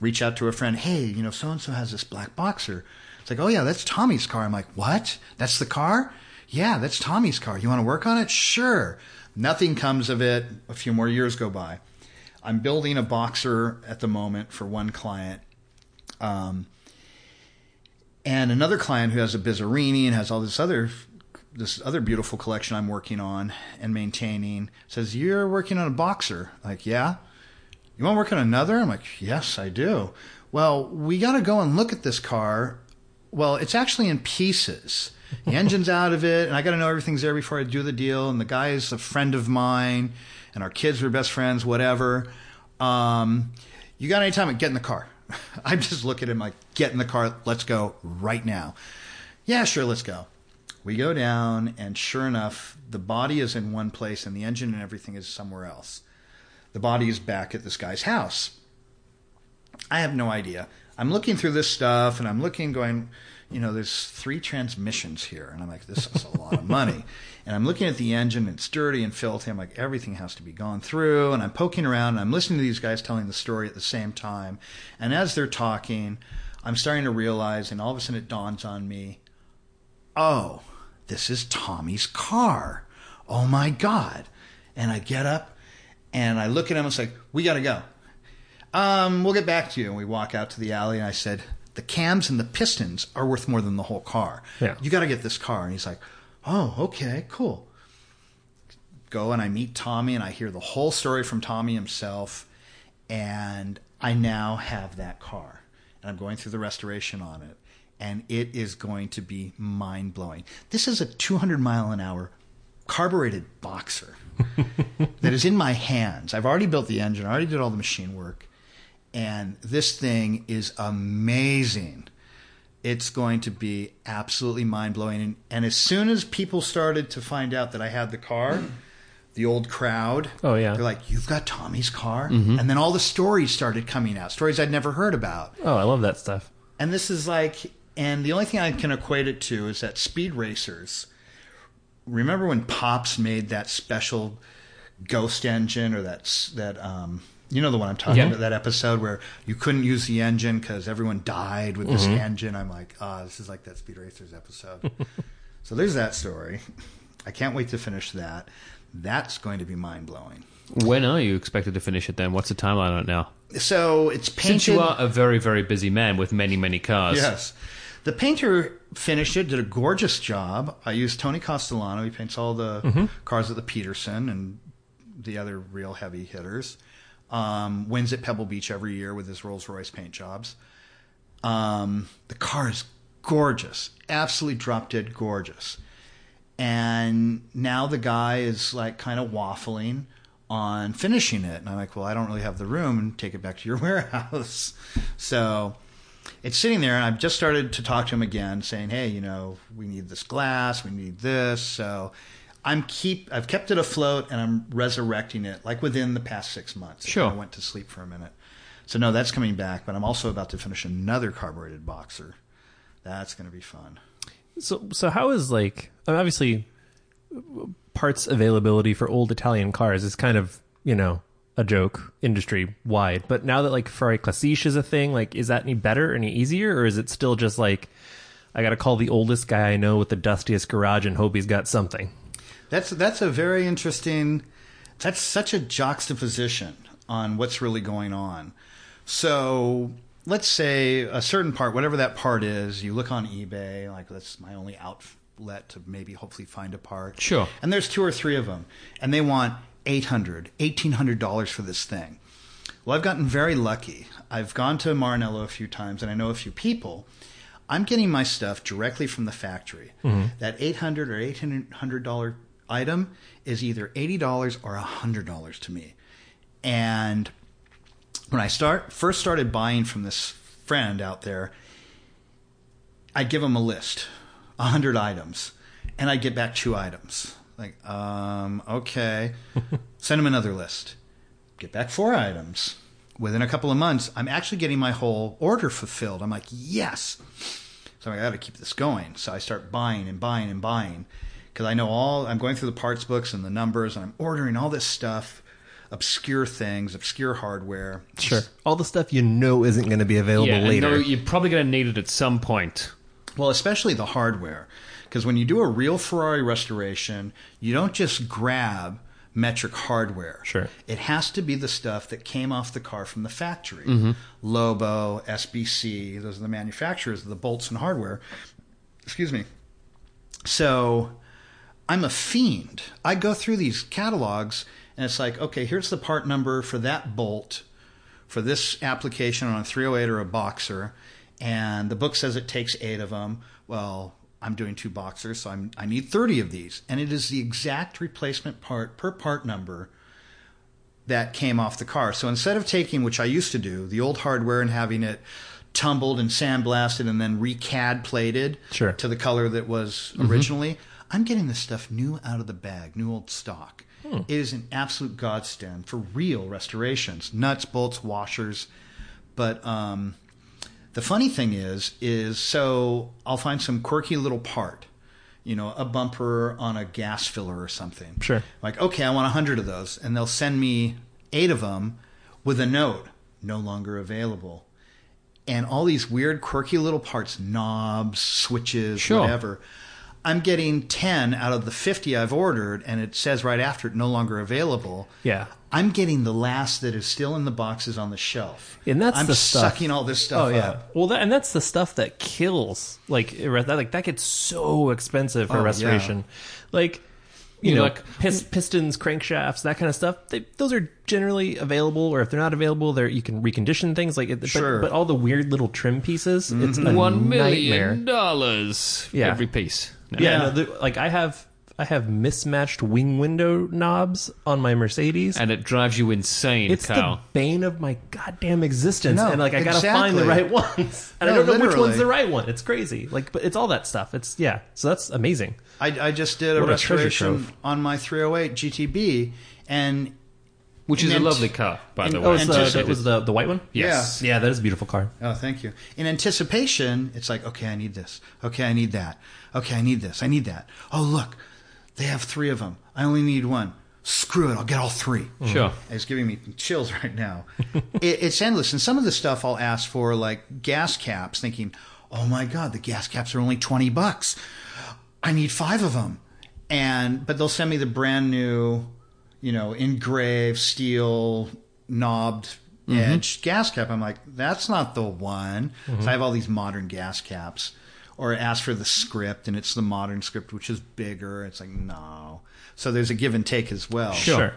reach out to a friend, hey, you know, so and so has this black boxer. It's like, oh yeah, that's Tommy's car. I'm like, what? That's the car? Yeah, that's Tommy's car. You want to work on it? Sure. Nothing comes of it. A few more years go by. I'm building a boxer at the moment for one client. Um, and another client who has a Bizzarini and has all this other this other beautiful collection I'm working on and maintaining says, You're working on a boxer. Like, yeah. You want to work on another? I'm like, yes, I do. Well, we got to go and look at this car. Well, it's actually in pieces. The engine's out of it, and I got to know everything's there before I do the deal. And the guy is a friend of mine, and our kids were best friends, whatever. Um, you got any time? Get in the car. I just look at him like, get in the car. Let's go right now. Yeah, sure, let's go. We go down, and sure enough, the body is in one place, and the engine and everything is somewhere else the body is back at this guy's house. I have no idea. I'm looking through this stuff and I'm looking, going, you know, there's three transmissions here. And I'm like, this is a lot of money. And I'm looking at the engine, and it's dirty and filthy. I'm like, everything has to be gone through. And I'm poking around and I'm listening to these guys telling the story at the same time. And as they're talking, I'm starting to realize, and all of a sudden it dawns on me, oh, this is Tommy's car. Oh my God. And I get up and I look at him and say, we got to go. Um, we'll get back to you. And we walk out to the alley and I said, the cams and the pistons are worth more than the whole car. Yeah. You got to get this car. And he's like, oh, okay, cool. Go and I meet Tommy and I hear the whole story from Tommy himself. And I now have that car. And I'm going through the restoration on it. And it is going to be mind blowing. This is a 200 mile an hour carbureted boxer that is in my hands. I've already built the engine, I already did all the machine work. And this thing is amazing. It's going to be absolutely mind blowing. And, and as soon as people started to find out that I had the car, the old crowd, Oh, yeah. they're like, You've got Tommy's car? And then all the stories started coming out, stories I'd never heard about. Oh, I love that stuff. And this is like, and the only thing I can equate it to is that speed racers. Remember when Pops made that special ghost engine or that that um, You know the one I'm talking Yeah. about, that episode where you couldn't use the engine because everyone died with this engine. I'm like, ah, this is like that Speed Racers episode. so there's that story. I can't wait to finish that. That's going to be mind blowing. When are you expected to finish it then? What's the timeline on it now? So it's painted. Since you are a very, very busy man with many, many cars. Yes. The painter finished it, did a gorgeous job. I used Tony Castellano. He paints all the cars at the Peterson and the other real heavy hitters. Um, wins at Pebble Beach every year with his Rolls Royce paint jobs. Um, the car is gorgeous, absolutely drop dead gorgeous. And now the guy is like kind of waffling on finishing it. And I'm like, well, I don't really have the room and take it back to your warehouse. So it's sitting there, and I've just started to talk to him again, saying, "Hey, you know, we need this glass, we need this." So I'm keep I've kept it afloat, and I'm resurrecting it like within the past six months. Sure. kinda went to sleep for a minute, so no, that's coming back. But I'm also about to finish another carbureted boxer. That's going to be fun. So, so how is like I mean, obviously parts availability for old Italian cars is kind of you know a joke industry wide. But now that like Ferrari Classiche is a thing, like is that any better, any easier, or is it still just like I got to call the oldest guy I know with the dustiest garage and hope he's got something? That's that's a very interesting. That's such a juxtaposition on what's really going on. So let's say a certain part, whatever that part is, you look on eBay, like that's my only outlet to maybe hopefully find a part. Sure. And there's two or three of them, and they want eight hundred, eighteen hundred dollars for this thing. Well, I've gotten very lucky. I've gone to Maranello a few times, and I know a few people. I'm getting my stuff directly from the factory. Mm-hmm. That eight hundred or eight hundred dollar item is either eighty dollars or hundred dollars to me. And when I start first started buying from this friend out there, I'd give him a list, a hundred items, and I'd get back two items. Like, um, okay, send him another list, get back four items. Within a couple of months, I'm actually getting my whole order fulfilled. I'm like, yes. So I got to keep this going. So I start buying and buying and buying because I know all. I'm going through the parts books and the numbers, and I'm ordering all this stuff, obscure things, obscure hardware. Sure, all the stuff you know isn't going to be available Yeah, later. no, you're probably going to need it at some point. Well, especially the hardware. Because when you do a real Ferrari restoration, you don't just grab metric hardware. Sure. It has to be the stuff that came off the car from the factory. Mm-hmm. Lobo, SBC, those are the manufacturers of the bolts and hardware. Excuse me. So I'm a fiend. I go through these catalogs and it's like, okay, here's the part number for that bolt for this application on a 308 or a boxer, and the book says it takes eight of them. Well, I'm doing two boxers, so I'm, I need 30 of these. And it is the exact replacement part per part number that came off the car. So instead of taking, which I used to do, the old hardware and having it tumbled and sandblasted and then recad plated Sure. to the color that was mm-hmm. originally, I'm getting this stuff new out of the bag, new old stock. It is an absolute godsend for real restorations, nuts, bolts, washers. But um, the funny thing is, is so I'll find some quirky little part, you know, a bumper on a gas filler or something. Sure. Like, okay, I want a hundred of those, and they'll send me eight of them with a note, no longer available. And all these weird, quirky little parts, knobs, switches, Sure. whatever. I'm getting 10 out of the 50 I've ordered, and it says right after it, no longer available. Yeah. I'm getting the last that is still in the boxes on the shelf. And that's I'm the stuff- sucking all this stuff Oh yeah. up. Well, that, and that's the stuff that kills. Like that, like that gets so expensive for Oh, restoration. Like you, You know, know, like pis- pistons, crankshafts, that kind of stuff. They, those are generally available, or if they're not available, there you can recondition things. Like, it, Sure. but, but all the weird little trim pieces, it's mm-hmm. a One nightmare. million dollars Yeah. every piece. No. Yeah, Yeah. no, the- like I have, I have mismatched wing window knobs on my Mercedes. and it drives you insane, it's Carl. the bane of my goddamn existence, No, and like I gotta find the right ones, and I No, don't know which literally. one's the right one. It's crazy, like, but it's all that stuff. It's yeah, so that's amazing. I, I just did a What a treasure restoration trove. on my 308 GTB, and Which is a And- lovely car, by and- the Oh, way. it's the, anticipated. that was the the white one. Yes. yeah, that is a beautiful car. Oh, thank you. In anticipation, it's like, okay, I need this. Okay, I need that. Okay, I need this. I need that. Oh, look, they have three of them. I only need one. screw it, I'll get all three. Mm-hmm. Sure. It's giving me chills right now. it, it's endless. And some of the stuff I'll ask for, like gas caps, thinking, oh my God, the gas caps are only 20 bucks. I need five of them. And, but they'll send me the brand new, you know, engraved steel knobbed mm-hmm. edge gas cap. I'm like, that's not the one. So mm-hmm. I have all these modern gas caps. Or ask for the script, and it's the modern script, which is bigger. It's like, no. So there's a give and take as well. Sure.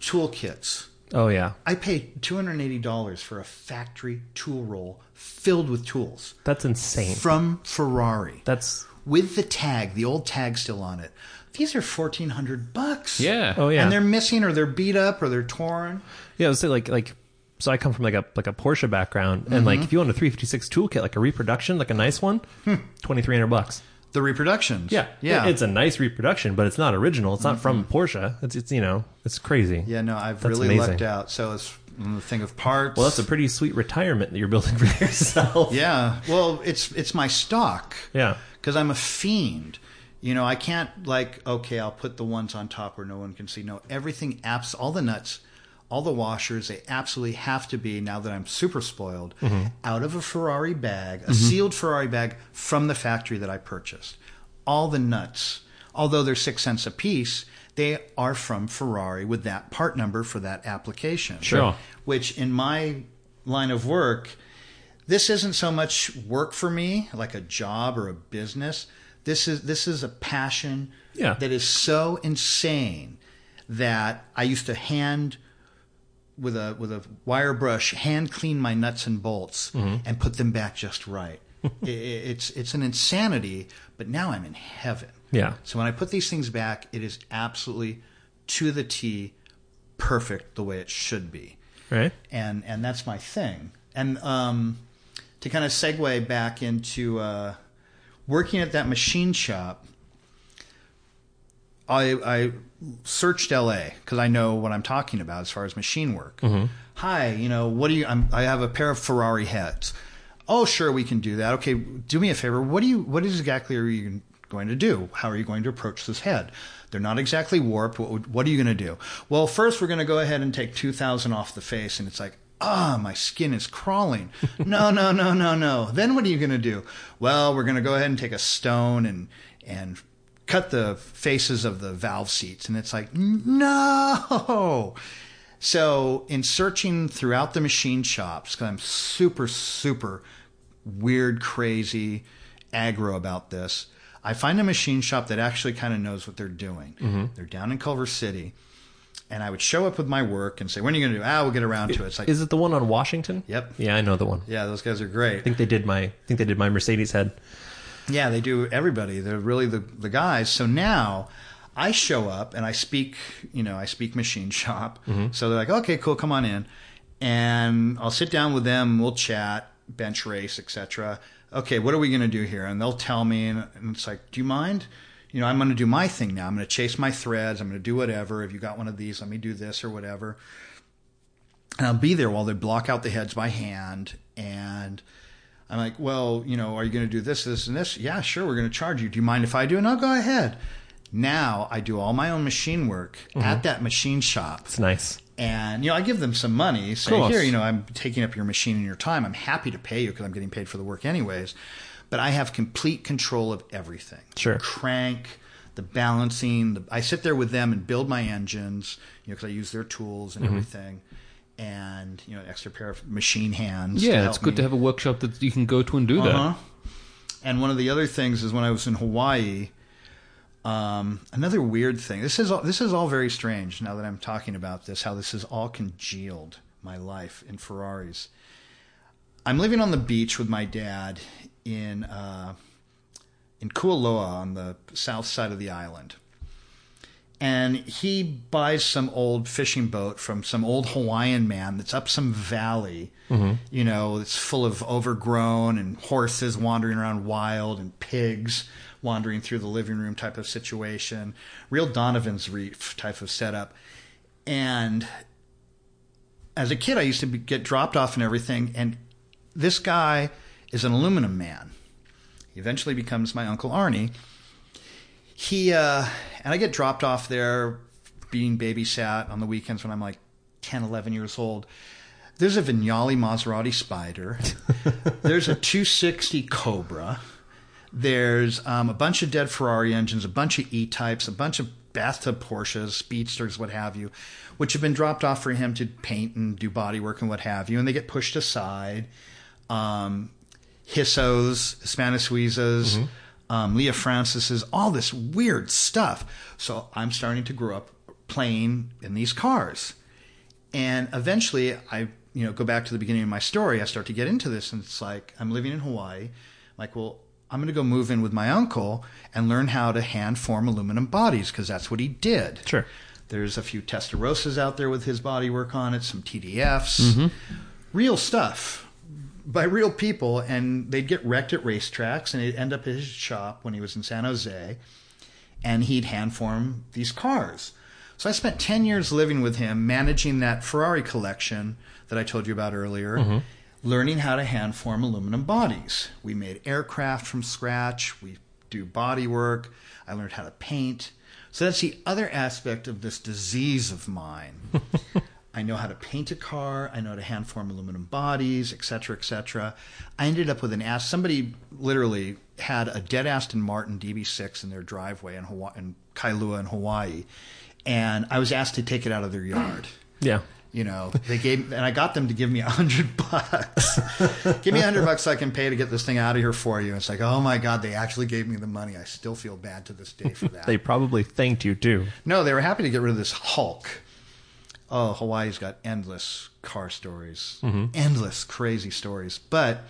Toolkits. Oh yeah, I paid two hundred and eighty dollars for a factory tool roll filled with tools that's insane. from Ferrari That's with the tag, the old tag still on it. These are fourteen hundred bucks. Yeah. oh yeah, and they're missing or they're beat up or they're torn. Yeah, so like like so I come from like a like a Porsche background, and like if you want a 356 toolkit, like a reproduction, like a nice one, twenty three hundred bucks. The reproductions. Yeah, yeah, It's a nice reproduction, but it's not original. It's not from Porsche. It's it's you know it's crazy. yeah. No, I've That's really amazing. lucked out. So it's mm, the thing of parts. Well, that's a pretty sweet retirement that you're building for yourself. yeah. Well, it's it's my stock. Yeah. because I'm a fiend. You know, I can't like okay, I'll put the ones on top where no one can see. No, everything apps, all the nuts, all the washers, they absolutely have to be. Now that I'm super spoiled, mm-hmm. out of a Ferrari bag, a mm-hmm. sealed Ferrari bag from the factory that I purchased. All the nuts, although they're six cents a piece, they are from Ferrari with that part number for that application. Sure. Which in my line of work, this isn't so much work for me, like a job or a business. This is this is a passion Yeah. that is so insane that I used to hand with a with a wire brush hand clean my nuts and bolts and put them back just right. I- I- it's it's an insanity, but now I'm in heaven. Yeah. So when I put these things back, it is absolutely to the T, perfect the way it should be Right. and and that's my thing. And um, to kind of segue back into uh, working at that machine shop, I, I searched LA because I know what I'm talking about as far as machine work. Hi, you know, what do you? I'm, I have a pair of Ferrari heads. Oh, sure, we can do that. Okay, do me a favor. What do you? What exactly are you going to do? How are you going to approach this head? They're not exactly warped. What, what are you going to do? Well, first we're going to go ahead and take two thousand off the face, and it's like. Ah, my skin is crawling. No, no, no, no, no. Then what are you going to do? Well, we're going to go ahead and take a stone and and cut the faces of the valve seats and it's like no so in searching throughout the machine shops because i'm super super weird crazy aggro about this i find a machine shop that actually kind of knows what they're doing they're down in culver city and i would show up with my work and say when are you going to do ah we'll get around to it it's like Is it the one on Washington? Yep. Yeah, I know the one. yeah those guys are great I think they did my I think they did my Mercedes head. Yeah, they do everybody. They're really the the guys. So now I show up and I speak, you know, I speak machine shop. Mm-hmm. So they're like, "Okay, cool, come on in." And I'll sit down with them, we'll chat, bench race, etc. Okay, what are we going to do here? And they'll tell me and, and it's like, "Do you mind?" You know, I'm going to do my thing now. I'm going to chase my threads. I'm going to do whatever. If you got one of these, let me do this or whatever and I'll be there while they block out the heads by hand. And I'm like, well, you know, are you going to do this, this, and this? Yeah, sure, we're going to charge you. Do you mind if I do? No, go ahead. Now I do all my own machine work at that machine shop. It's nice. And, you know, I give them some money. Say, here, you know, I'm taking up your machine and your time. I'm happy to pay you because I'm getting paid for the work anyways. But I have complete control of everything. Sure. Crank, the balancing. The, I sit there with them and build my engines, you know, because I use their tools Mm-hmm. and everything. And, you know, an extra pair of machine hands. Yeah, it's good me. to have a workshop that you can go to and do Uh-huh. that. And one of the other things is when I was in Hawaii, um, another weird thing. This is all, this is all very strange. Now that I'm talking about this, how this is all congealed my life in Ferraris. I'm living on the beach with my dad in uh, in Kualoa on the south side of the island. And he buys some old fishing boat from some old Hawaiian man that's up some valley, mm-hmm. you know, it's full of overgrown and horses wandering around wild and pigs wandering through the living room type of situation. Real Donovan's Reef type of setup. And as a kid, I used to be, get dropped off and everything. And this guy is an aluminum man. He eventually becomes my uncle Arnie. He uh, and I get dropped off there, being babysat on the weekends when I'm like 10, 11 years old. There's a Vignale Maserati Spider. There's a 260 Cobra. There's um, a bunch of dead Ferrari engines, a bunch of E types, a bunch of bathtub Porsches, speedsters, what have you, which have been dropped off for him to paint and do body work and what have you, and they get pushed aside. Um, Hissos, Spanish Suizas, um, Lea-Francis's, all this weird stuff. So I'm starting to grow up playing in these cars. And eventually, I you know go back to the beginning of my story. I start to get into this, and it's like I'm living in Hawaii. like, well, I'm going to go move in with my uncle and learn how to hand form aluminum bodies because that's what he did. Sure. There's a few Testarossas out there with his body work on it, some TDFs, real stuff by real people, and they'd get wrecked at racetracks, and he'd end up at his shop when he was in San Jose, and he'd hand form these cars. So I spent 10 years living with him, managing that Ferrari collection that I told you about earlier, mm-hmm. learning how to hand form aluminum bodies. We made aircraft from scratch, we do body work, I learned how to paint. So that's the other aspect of this disease of mine. I know how to paint a car. I know how to hand form aluminum bodies, et cetera, et cetera. I ended up with an ass. Somebody literally had a dead Aston Martin DB6 in their driveway in Hawaii, in Kailua in Hawaii, and I was asked to take it out of their yard. Yeah. You know, they gave, and I got them to give me a hundred bucks. give me a hundred bucks so I can pay to get this thing out of here for you. It's like, oh my god, they actually gave me the money. I still feel bad to this day for that. They probably thanked you too. No, they were happy to get rid of this Hulk. Oh, Hawaii's got endless car stories, endless crazy stories. But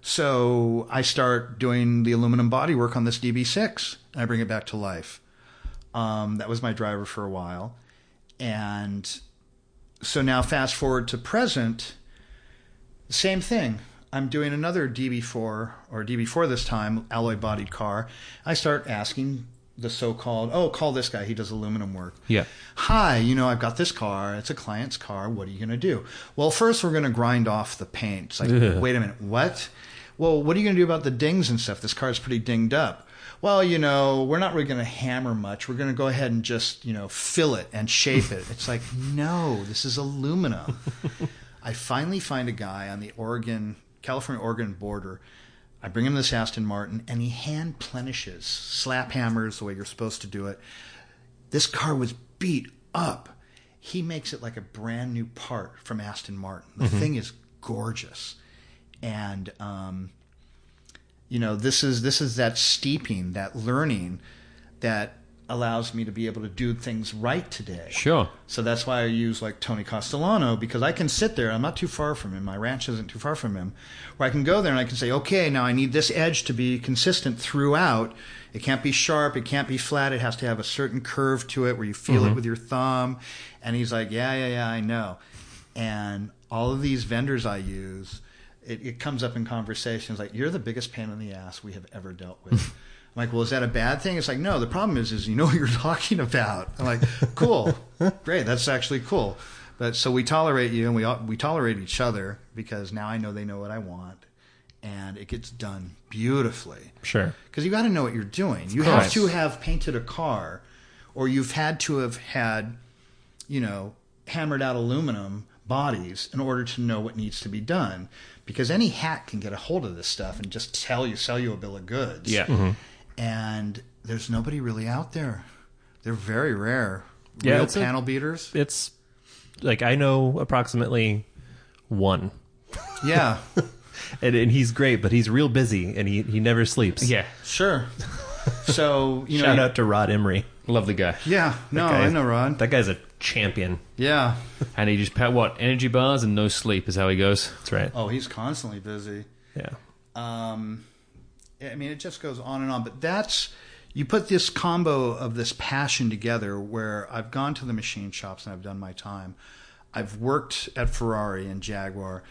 so I start doing the aluminum bodywork on this DB6, and I bring it back to life. Um, that was my driver for a while, and so now fast forward to present, same thing. I'm doing another DB4 or DB4 this time, alloy bodied car. I start asking the so-called, oh, call this guy. He does aluminum work. Yeah. Hi, you know, I've got this car. It's a client's car. What are you going to do? Well, first we're going to grind off the paint. It's like, Ugh. wait a minute, what? Well, what are you going to do about the dings and stuff? This car is pretty dinged up. Well, you know, we're not really going to hammer much. We're going to go ahead and just, you know, fill it and shape it. It's like, no, this is aluminum. I finally find a guy on the Oregon, California Oregon border. I bring him this Aston Martin, and he hand planishes, slap hammers the way you're supposed to do it. This car was beat up. He makes it like a brand new part from Aston Martin. The thing is gorgeous, and um, you know this is this is that steeping, that learning, that allows me to be able to do things right today. Sure. So that's why I use like Tony Castellano because I can sit there. I'm not too far from him. My ranch isn't too far from him. Where I can go there and I can say, okay, now I need this edge to be consistent throughout. It can't be sharp. It can't be flat. It has to have a certain curve to it where you feel it mm-hmm. with your thumb. And he's like, yeah, yeah, yeah, I know. And all of these vendors I use, it, it comes up in conversations like, you're the biggest pain in the ass we have ever dealt with. I'm like, well, is that a bad thing? It's like, no. The problem is, is you know what you're talking about. I'm like, cool, great. That's actually cool. But so we tolerate you, and we we tolerate each other because now I know they know what I want, and it gets done beautifully. Sure. Because you got to know what you're doing. You have to have painted a car, or you've had to have had, you know, hammered out aluminum bodies in order to know what needs to be done. Because any hack can get a hold of this stuff and just tell you, sell you a bill of goods. Yeah. Mm-hmm. And there's nobody really out there. They're very rare. Yeah, Real it's a- panel beaters. It's like I know approximately one. Yeah, And, and he's great, but he's real busy and he, he never sleeps. Yeah. sure. So you know, Shout out to Rod Emory. Lovely guy. yeah. No, That guy- I know Ron. That guy's a champion. Yeah. And he just pa- what energy bars and no sleep is how he goes. That's right. Oh, he's constantly busy. Yeah. um, I mean, it just goes on and on. But that's you put this combo of this passion together. Where I've gone to the machine shops and I've done my time. I've worked at Ferrari and Jaguar.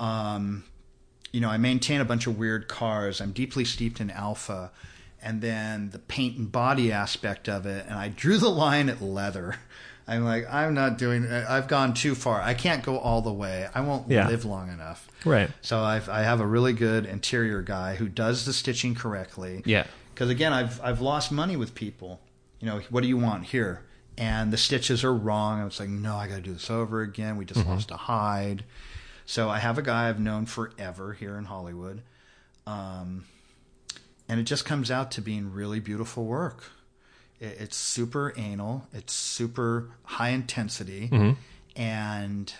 Um, you know, I maintain a bunch of weird cars. I'm deeply steeped in Alfa, and then the paint and body aspect of it. And I drew the line at leather. I'm like, I'm not doing. I've gone too far. I can't go all the way. I won't Yeah. live long enough. Right. So I've, I have a really good interior guy who does the stitching correctly. Yeah. Because again, I've I've lost money with people. You know, what do you want here? and the stitches are wrong. I was like, no, I got to do this over again. We just lost a hide. So I have a guy I've known forever here in Hollywood. Um, and it just comes out to being really beautiful work. It, it's super anal, it's super high intensity, mm-hmm. and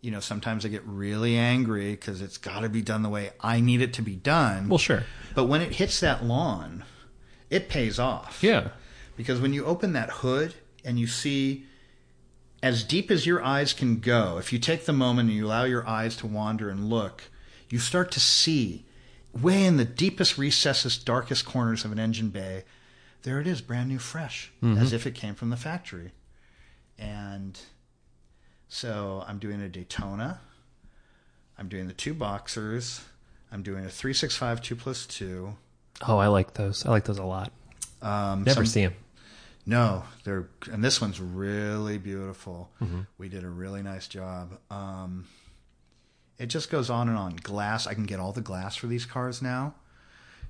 you know sometimes I get really angry because it's got to be done the way I need it to be done. Well, sure. But when it hits that lawn, it pays off. Yeah. Because when you open that hood and you see as deep as your eyes can go, if you take the moment and you allow your eyes to wander and look, you start to see way in the deepest recesses, darkest corners of an engine bay, there it is, brand new, fresh, as if it came from the factory. And so I'm doing a Daytona. I'm doing the two boxers. I'm doing a 365 2 plus 2. Oh, I like those. I like those a lot. Um, Never some- see them. No, they're and this one's really beautiful. We did a really nice job. Um, it just goes on and on. Glass, I can get all the glass for these cars now.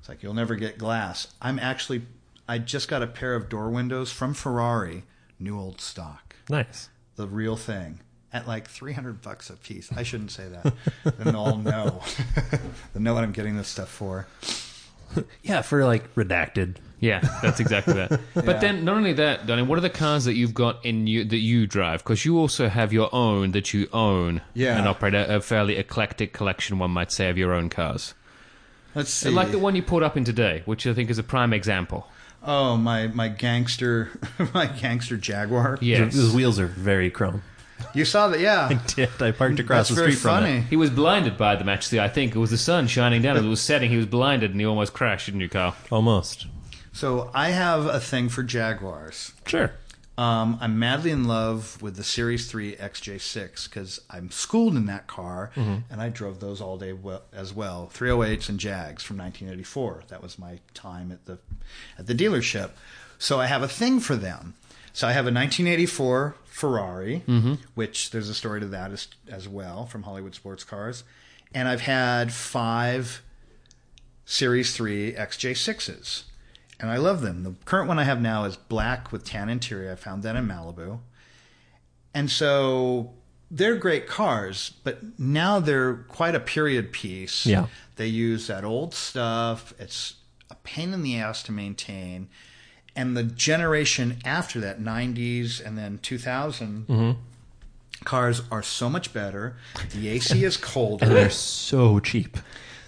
It's like you'll never get glass. I'm actually, I just got a pair of door windows from Ferrari, new old stock, Nice. the real thing, at like 300 bucks a piece. I shouldn't say that. then they'll all know. they'll know what I'm getting this stuff for. Yeah, for like redacted. Yeah, that's exactly that. But then, not only that, Donnie, what are the cars that you've got in you that you drive? Because you also have your own that you own Yeah. and operate a, a fairly eclectic collection, one might say, of your own cars. Let's see. Like the one you pulled up in today, which I think is a prime example. Oh, my my gangster, my gangster Jaguar. Yes. Those wheels are very chrome. You saw that, yeah. I did I parked across That's the very street from funny. it? He was blinded by them, actually, I think. It was the sun shining down. It was setting. He was blinded and he almost crashed, didn't you, Carl? Almost. So I have a thing for Jaguars. Sure. Um, I'm madly in love with the Series 3 XJ6 because I'm schooled in that car and I drove those all day well, as well. 308s and Jags from 1984. That was my time at the at the dealership. So I have a thing for them. So I have a 1984 Ferrari, which there's a story to that as, as well from Hollywood Sports Cars, and I've had five Series 3 XJ6s. And I love them. The current one I have now is black with tan interior. I found that in Malibu. And so they're great cars, but now they're quite a period piece. Yeah. They use that old stuff. It's a pain in the ass to maintain. And the generation after that, 90s and then 2000, mm-hmm. cars are so much better. The AC is colder. And they're so cheap.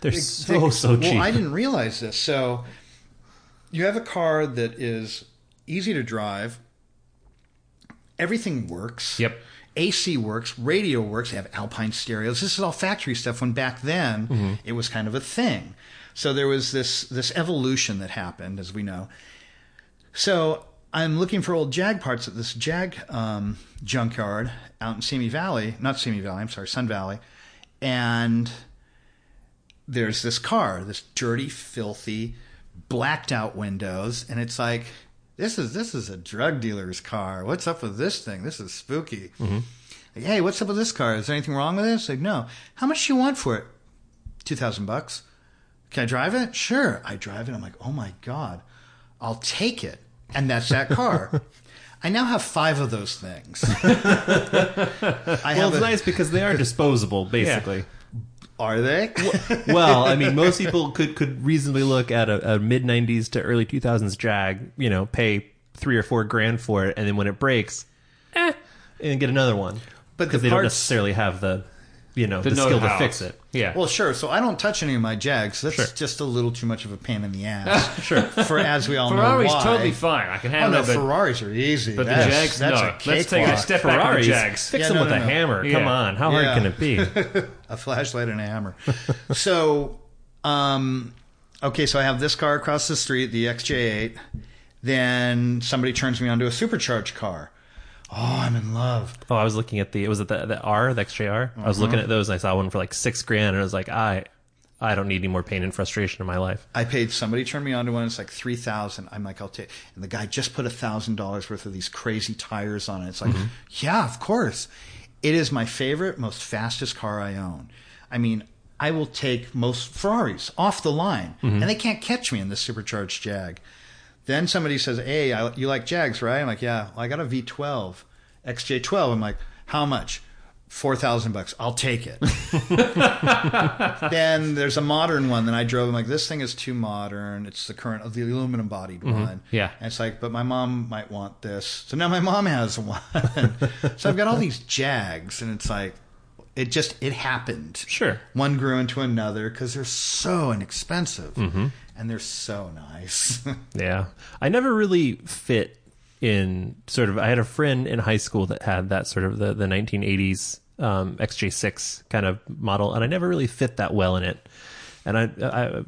They're so They- so cheap. Well, I didn't realize this. So you have a car that is easy to drive. Everything works. Yep. AC works, radio works. They have Alpine stereos. This is all factory stuff. When back then Mm-hmm. it was kind of a thing. So there was this this evolution that happened, as we know. So I'm looking for old Jag parts at this Jag um, junkyard out in Simi Valley, not Simi Valley. I'm sorry, Sun Valley, and there's this car, this dirty, filthy, blacked out windows, and it's like this is this is a drug dealer's car. What's up with this thing? This is spooky. Mm-hmm. Like, hey, what's up with this car? Is there anything wrong with it? It's like, no. How much do you want for it? Two thousand bucks. Can I drive it? Sure. I drive it. I'm like, oh my god, I'll take it. And that's that car. I now have five of those things. I well, have it's a- nice because they are disposable, basically. Are they? well, I mean, most people could could reasonably look at a, a mid '90s to early 2000s Jag, you know, pay three or four grand for it, and then when it breaks, eh, and get another one. But because the they don't parts- necessarily have the, you know, The, the, skill to fix it. Yeah. Well, sure. So I don't touch any of my Jags. That's Sure. just a little too much of a pain in the ass. sure. For as we all Ferrari's know why. totally fine. I can Oh handle no, it. But Ferraris are easy. but the Jags, that's no. a Let's take a cakewalk. step back on the Ferraris, Jags. fix Yeah, them no, with no, a no. hammer. Yeah. Come on, how hard can it be? a flashlight and a hammer. so, um, okay, so I have this car across the street, the XJ8. Then somebody turns me onto a supercharged car. Oh, I'm in love. Oh, I was looking at the it was it the the R, the XJR? I was looking mm-hmm. at those and I saw one for like six grand, and I was like, I, I don't need any more pain and frustration in my life. I paid somebody turned me onto one. It's like three thousand. I'm like, I'll take. And the guy just put a thousand dollars worth of these crazy tires on it. It's like, mm-hmm. yeah, of course. It is my favorite, most fastest car I own. I mean, I will take most Ferraris off the line, mm-hmm. and they can't catch me in this supercharged Jag. Then somebody says, "Hey, I, you like Jags, right?" I'm like, "Yeah." Well, I got a V12, XJ12. I'm like, "How much?" Four thousand bucks. I'll take it. then there's a modern one that I drove. I'm like, this thing is too modern. It's the current, of the aluminum bodied mm-hmm. one. Yeah. And it's like, but my mom might want this. So now my mom has one. so I've got all these Jags, and it's like, it just it happened. Sure. One grew into another because they're so inexpensive and they're so nice. Yeah. I never really fit in sort of I had a friend in high school that had that sort of the, the 1980s um, XJ6 kind of model and I never really fit that well in it. And I, I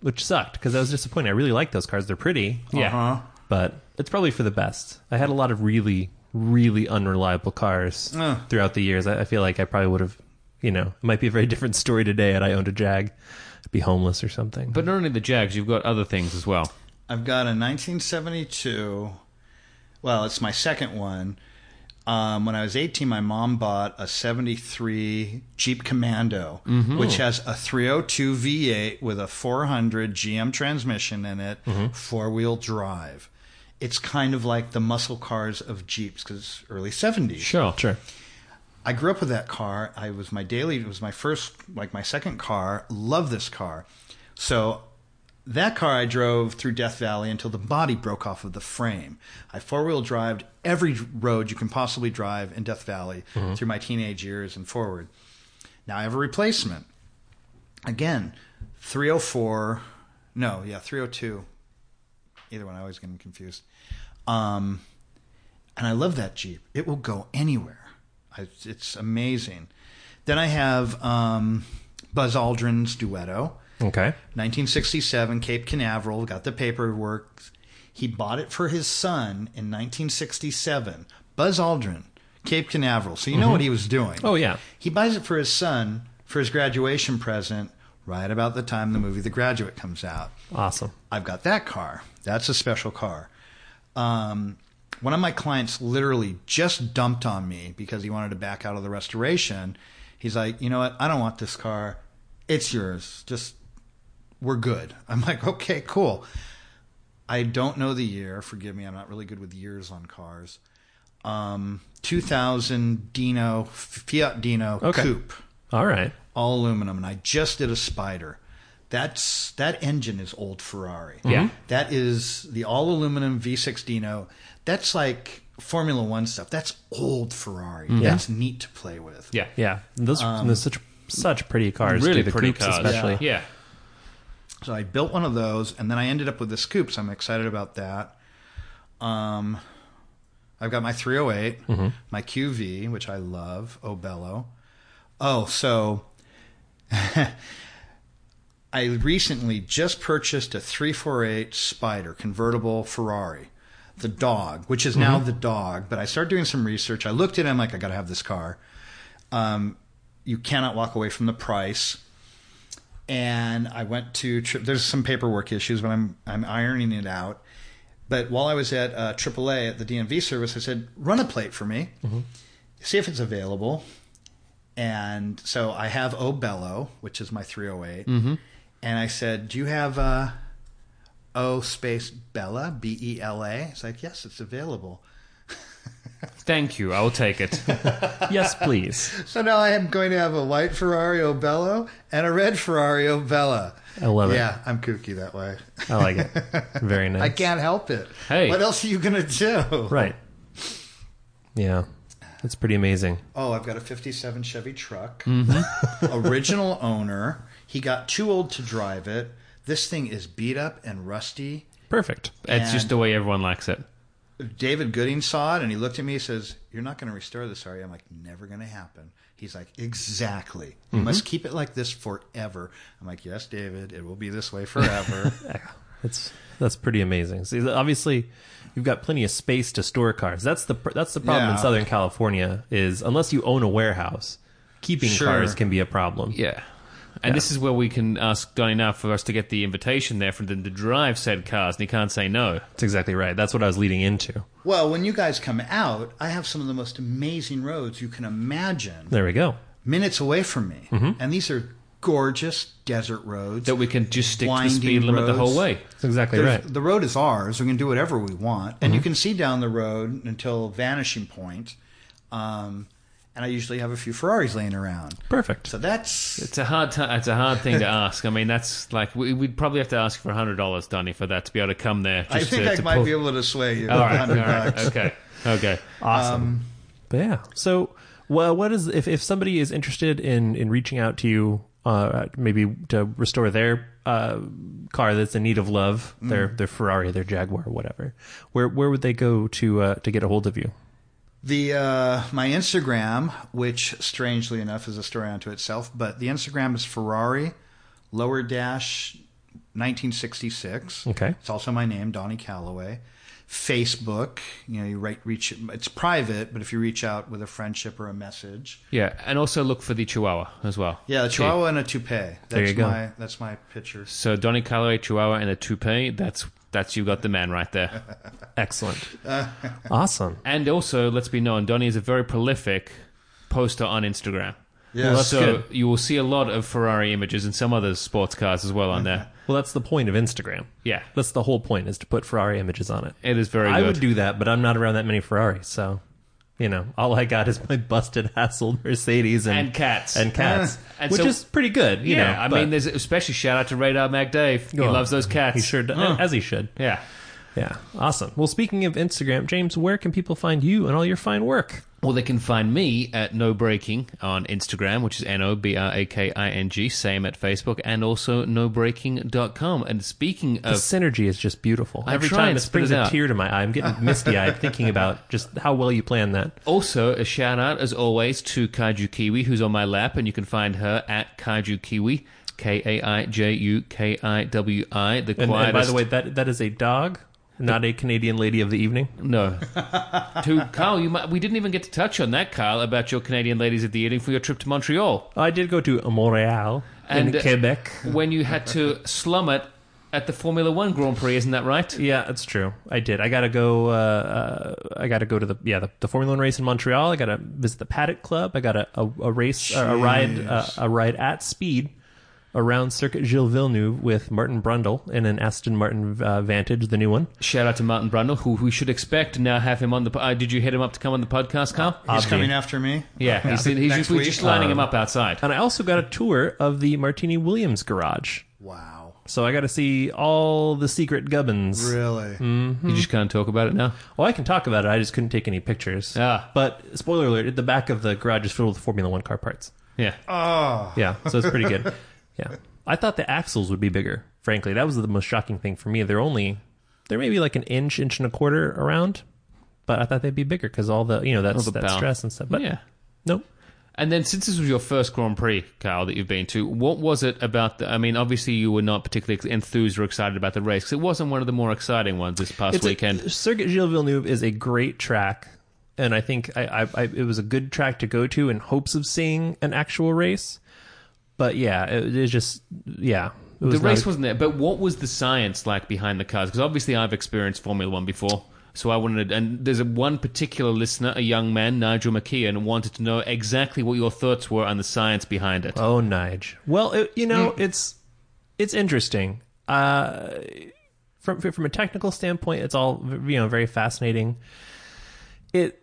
which sucked because I was disappointed. I really like those cars. They're pretty. Yeah. Uh-huh. But it's probably for the best. I had a lot of really really unreliable cars Ugh. throughout the years. I, I feel like I probably would have, you know, it might be a very different story today had I owned a Jag. I'd be homeless or something. But not only the Jags, you've got other things as well. I've got a 1972. Well, it's my second one. Um, when I was 18, my mom bought a 73 Jeep Commando, which has a 302 V8 with a 400 GM transmission in it, four wheel drive. It's kind of like the muscle cars of Jeeps because it's early 70s. Sure. sure. I grew up with that car. I was my daily. It was my first, like my second car. Love this car. So that car I drove through Death Valley until the body broke off of the frame. I four wheel drived every road you can possibly drive in Death Valley mm-hmm. through my teenage years and forward. Now I have a replacement. Again, 304. No, yeah, 302. Either one. I always get them confused. Um, and I love that Jeep. It will go anywhere. I, it's amazing. Then I have um, Buzz Aldrin's Duetto, Okay. 1967, Cape Canaveral. Got the paperwork. He bought it for his son in 1967. Buzz Aldrin, Cape Canaveral. So you know what he was doing. Oh yeah. He buys it for his son for his graduation present right about the time the movie The Graduate comes out. Awesome. I've got that car. That's a special car. Um, one of my clients literally just dumped on me because he wanted to back out of the restoration. He's like, you know what? I don't want this car. It's yours. Just, we're good. I'm like, okay, cool. I don't know the year. Forgive me. I'm not really good with years on cars. Um, 2000 Dino, Fiat Dino Okay. Coupe All right. all aluminum, and I just did a Spider. That's that engine is old Ferrari. Yeah. that is the all aluminum V6 Dino. That's like Formula One stuff. That's old Ferrari. That's neat to play with. Yeah. Yeah. Those Um, those such such pretty cars. Really the pretty coupes cars. especially. Yeah. So I built one of those, and then I ended up with this coupe. So I'm excited about that. Um, I've got my 308, my QV, which I love, Obello. Oh, so I recently just purchased a 348 Spider convertible Ferrari, the dog, which is now the dog. But I started doing some research. I looked at it. I'm like, I got to have this car. Um, you cannot walk away from the price. And I went to. Tri- There's some paperwork issues, but I'm I'm ironing it out. But while I was at uh, AAA at the DMV service, I said, run a plate for me, see if it's available. And so I have Obello, which is my 308. And I said, do you have uh, O space Bella, B E L A? It's like, yes, it's available. Thank you. I will take it. Yes, please. So now I am going to have a white Ferrari Obello and a red Ferrari Obella. I love it. Yeah, I'm kooky that way. I like it. Very nice. I can't help it. Hey. What else are you going to do? Right. Yeah. That's pretty amazing. Oh, I've got a 57 Chevy truck. Mm-hmm. Original owner. He got too old to drive it. This thing is beat up and rusty. Perfect. It's just the way everyone likes it. David Gooding saw it and he looked at me and says, You're not going to restore this, are you? I'm like, Never going to happen. He's like, Exactly. You must mm-hmm. keep it like this forever. I'm like, Yes, David, it will be this way forever. That's that's pretty amazing. See, obviously, you've got plenty of space to store cars. That's the pr- that's the problem in Yeah. Southern California. Is unless you own a warehouse, keeping Sure. cars can be a problem. Yeah. And this is where we can ask Donnie now for us to get the invitation there for them to drive said cars, and he can't say no. That's exactly right. That's what I was leading into. well, when you guys come out, I have some of the most amazing roads you can imagine There we go. minutes away from me. And these are gorgeous desert roads. that we can just stick to the Winding speed limit the whole way. That's exactly There's- right. The road is ours. We can do whatever we want, and you Mm-hmm. can see down the road until vanishing point. Um, and I usually have a few Ferraris laying around. Perfect. So that's It's a hard ti it's a hard thing to ask. I mean, that's like we, we'd probably have to ask for hundred dollars, Donnie, for that to be able to come there. Just I think to, I to might pull- be able to sway you. All right, all 100 right, bucks. okay, okay. Awesome. but yeah. So, well, what is if if somebody is interested in in reaching out to you, uh, maybe to restore their uh, car that's in need of love, their their Ferrari, their Jaguar, whatever. Where where would they go to uh, to get a hold of you? The uh, my Instagram, which strangely enough is a story unto itself, but the Instagram is Ferrari lower dash 1966. Okay. It's also my name, Donnie Callaway. Facebook, you know, you write, reach. It's private, but if you reach out with a friendship or a message, Yeah, and also look for the Chihuahua as well. yeah, the. Chihuahua and a toupee. That's There you go. my that's my picture. So Donnie Callaway, Chihuahua, and a toupee. That's that's you got the man right there. Excellent. awesome. and also, let's be known, Donnie is a very prolific poster on Instagram. Yeah, that's so good. you will see a lot of Ferrari images and some other sports cars as well on there. Well, that's the point of Instagram. Yeah, That's the whole point is to put Ferrari images on it. it is very I good. would do that, but I'm not around that many Ferraris, so you know, all I got is my busted, hassled Mercedes and And cats. and cats, And which so- is pretty good. You yeah, know, I but mean, there's especially shout out to Radar Mac Dave. He Oh, loves those cats. he sure does, as he should. Yeah. Yeah, awesome. Well, speaking of Instagram, James, where can people find you and all your fine work? Well, they can find me at No Breaking on Instagram, which is N O B R A K I N G, same at Facebook, and also nobreaking.com. And speaking The of synergy is just beautiful. I Every try time and it spit brings it a out. tear to my eye. I'm getting misty eyed thinking about just how well you planned that. Also, a shout out, as always, to Kaiju Kiwi, who's on my lap, and you can find her at Kaiju Kiwi, K A I J U K I W I. The And, and by quietest. the way, that that is a dog, not a Canadian lady of the evening. no. to Carl, you might, we didn't even get to touch on that, Carl, about your Canadian ladies of the evening for your trip to Montreal. I did go to Montreal And, in uh, Quebec. When you had to slum it at the Formula One Grand Prix, isn't that right? Yeah, that's true. I did. I gotta go. Uh, uh, I gotta go to the yeah the, the Formula One race in Montreal. I gotta visit the Paddock Club. I got a a, a race uh, a ride a ride at speed around Circuit Gilles Villeneuve with Martin Brundle in an Aston Martin uh, Vantage, the new one. Shout out to Martin Brundle, who we should expect to now have him on the. Uh, did you hit him up to come on the podcast, Carl? He's Obvi. coming after me. yeah, he's, he's Next we're just lining him up outside. And I also got a tour of the Martini Williams garage. Wow. So I got to see all the secret gubbins. Really? Mm. You just can't talk about it now. Well, I can talk about it. I just couldn't take any pictures. Ah. But spoiler alert: the back of the garage is filled with Formula One car parts. Yeah. Oh. Yeah, so it's pretty good. Yeah, I thought the axles would be bigger. Frankly, that was the most shocking thing for me. They're only they're maybe like an inch, inch and a quarter around, but I thought they'd be bigger because all the you know that's All the that stress and stuff. But yeah. nope. And then, since this was your first Grand Prix, Carl, that you've been to, what was it about the? I mean, obviously, you were not particularly enthused or excited about the race 'cause it wasn't one of the more exciting ones this past It's a- weekend. Circuit Gilles Villeneuve is a great track, and I think I, I, I it was a good track to go to in hopes of seeing an actual race. But yeah, it, it just yeah. It was the race a- wasn't there, but what was the science like behind the cars? Because obviously, I've experienced Formula One before, so I wanted. And there's a one particular listener, a young man, Nigel McKeon, wanted to know exactly what your thoughts were on the science behind it. Oh, Nige. Well, it, you know, it's it's interesting. Uh, from from a technical standpoint, it's all you know very fascinating. It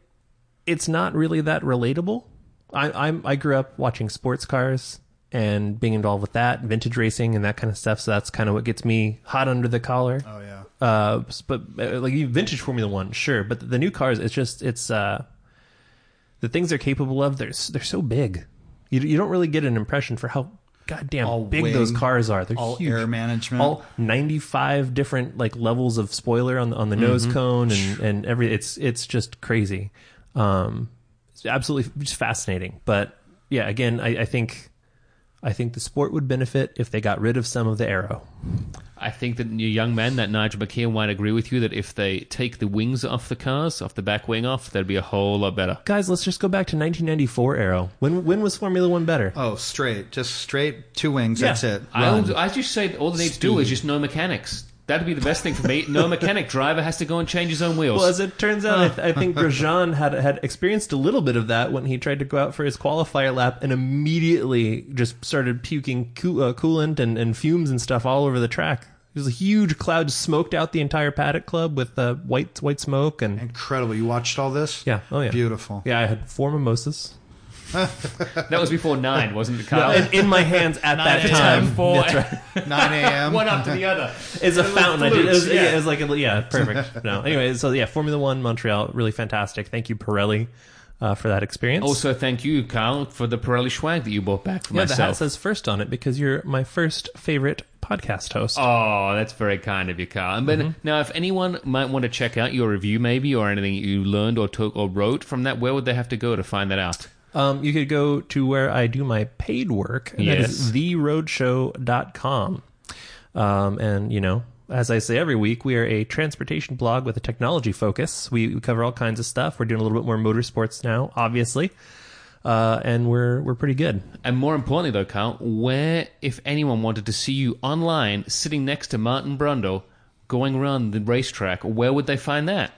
it's not really that relatable. I I'm I grew up watching sports cars and being involved with that, vintage racing and that kind of stuff. So that's kind of what gets me hot under the collar. Oh yeah. Uh, but uh, like vintage Formula One, sure, but the new cars, it's just it's uh, the things they're capable of. They're they're so big. You you don't really get an impression for how goddamn All big wing, those cars are. They're all huge. air management. all ninety five different like levels of spoiler on the on the nose Mm-hmm. cone and and every it's it's just crazy. Um, it's absolutely just fascinating. But yeah, again, I, I think. I think the sport would benefit if they got rid of some of the aero. I think that your young man, that Nigel McKeon, might agree with you that if they take the wings off the cars, off the back wing off, that'd be a whole lot better. Guys, let's just go back to 1994 aero. When when was Formula One better? Oh, straight, just straight two wings. Yeah. That's it. I, Run. I just say all they need to do is just no mechanics. That'd be the best thing for me. No mechanic driver has to go and change his own wheels. Well, as it turns out, I, th- I think Grosjean had had experienced a little bit of that when he tried to go out for his qualifier lap and immediately just started puking coo- uh, coolant and, and fumes and stuff all over the track. There's a huge cloud smoked out the entire paddock club with uh, white white smoke and Incredible. You watched all this? yeah, oh yeah, Beautiful. Yeah, I had four mimosas that was before nine, wasn't it, Carl? in, in my hands at that 9 time. a.m. Four. That's right. 9 a.m. One after the other. It's a fountain. I did. It was, yeah. yeah. it was like a, yeah, perfect. No, anyway, so yeah, Formula One Montreal, really fantastic. Thank you, Pirelli, uh, for that experience. Also, thank you, Carl, for the Pirelli swag that you bought back for yeah, the hat myself. says first on it because you're my first favorite podcast host. Oh, that's very kind of you, Carl. But Mm-hmm. now, if anyone might want to check out your review, maybe, or anything you learned or took or wrote from that, where would they have to go to find that out? Um, you could go to where I do my paid work, and that is Yes. theroadshow.com. Um, and, you know, as I say every week, we are a transportation blog with a technology focus. We, we cover all kinds of stuff. We're doing a little bit more motorsports now, obviously. Uh, and we're we're pretty good. And more importantly, though, Carl, where, if anyone wanted to see you online, sitting next to Martin Brundle, going around the racetrack, where would they find that?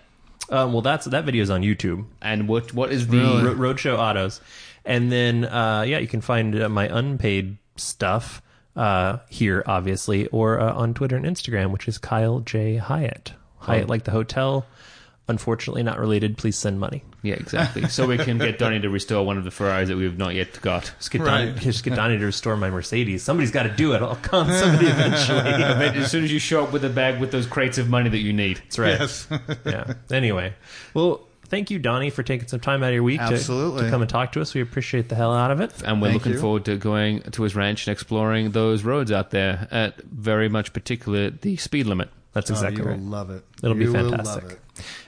Um, well, that's that video is on YouTube. And what what is the Ro- Roadshow Autos, and then uh, yeah, you can find uh, my unpaid stuff uh, here, obviously, or uh, on Twitter and Instagram, which is Kyle J Hyatt. Hyatt, like the hotel. Unfortunately, not related. Please send money. Yeah, exactly. So we can get Donnie to restore one of the Ferraris that we have not yet got. Just get Right. Donnie, just get Donnie to restore my Mercedes. Somebody's got to do it. I'll con somebody eventually. But as soon as you show up with a bag with those crates of money that you need. That's right. Yes. yeah. Anyway, well, thank you, Donnie, for taking some time out of your week to, Absolutely. to come and talk to us. We appreciate the hell out of it. And we're Thank looking you. forward to going to his ranch and exploring those roads out there at very much particular the speed limit. That's Oh, exactly you right. will love it. It'll be You will fantastic. love it.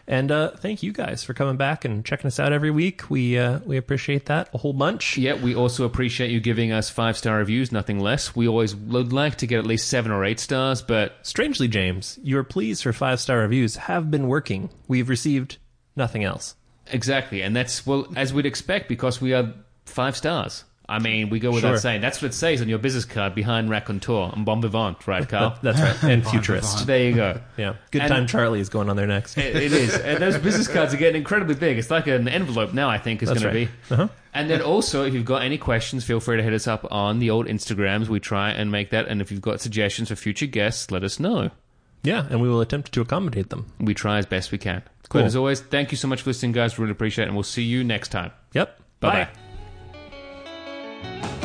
And uh, thank you guys for coming back and checking us out every week. We uh, we appreciate that a whole bunch. Yeah, we also appreciate you giving us five star reviews, nothing less. We always would like to get at least seven or eight stars, but Strangely, James, your pleas for five star reviews have been working. We've received nothing else. exactly. And that's, well, as we'd expect because we are five stars. I mean, we go without Sure. saying. That's what it says on your business card behind Raconteur and Bon Vivant, right, Carl? That's right. And futurist. there you go. Yeah. Good And- time Charlie is going on there next. It, it is. And those business cards are getting incredibly big. It's like an envelope now, I think, is going right. to be. Uh-huh. And then also, if you've got any questions, feel free to hit us up on the old Instagrams. We try and make that. And if you've got suggestions for future guests, let us know. Yeah, and we will attempt to accommodate them. We try as best we can. Cool. But as always, thank you so much for listening, guys. Really appreciate it. And we'll see you next time. Yep. Bye Bye. Bye.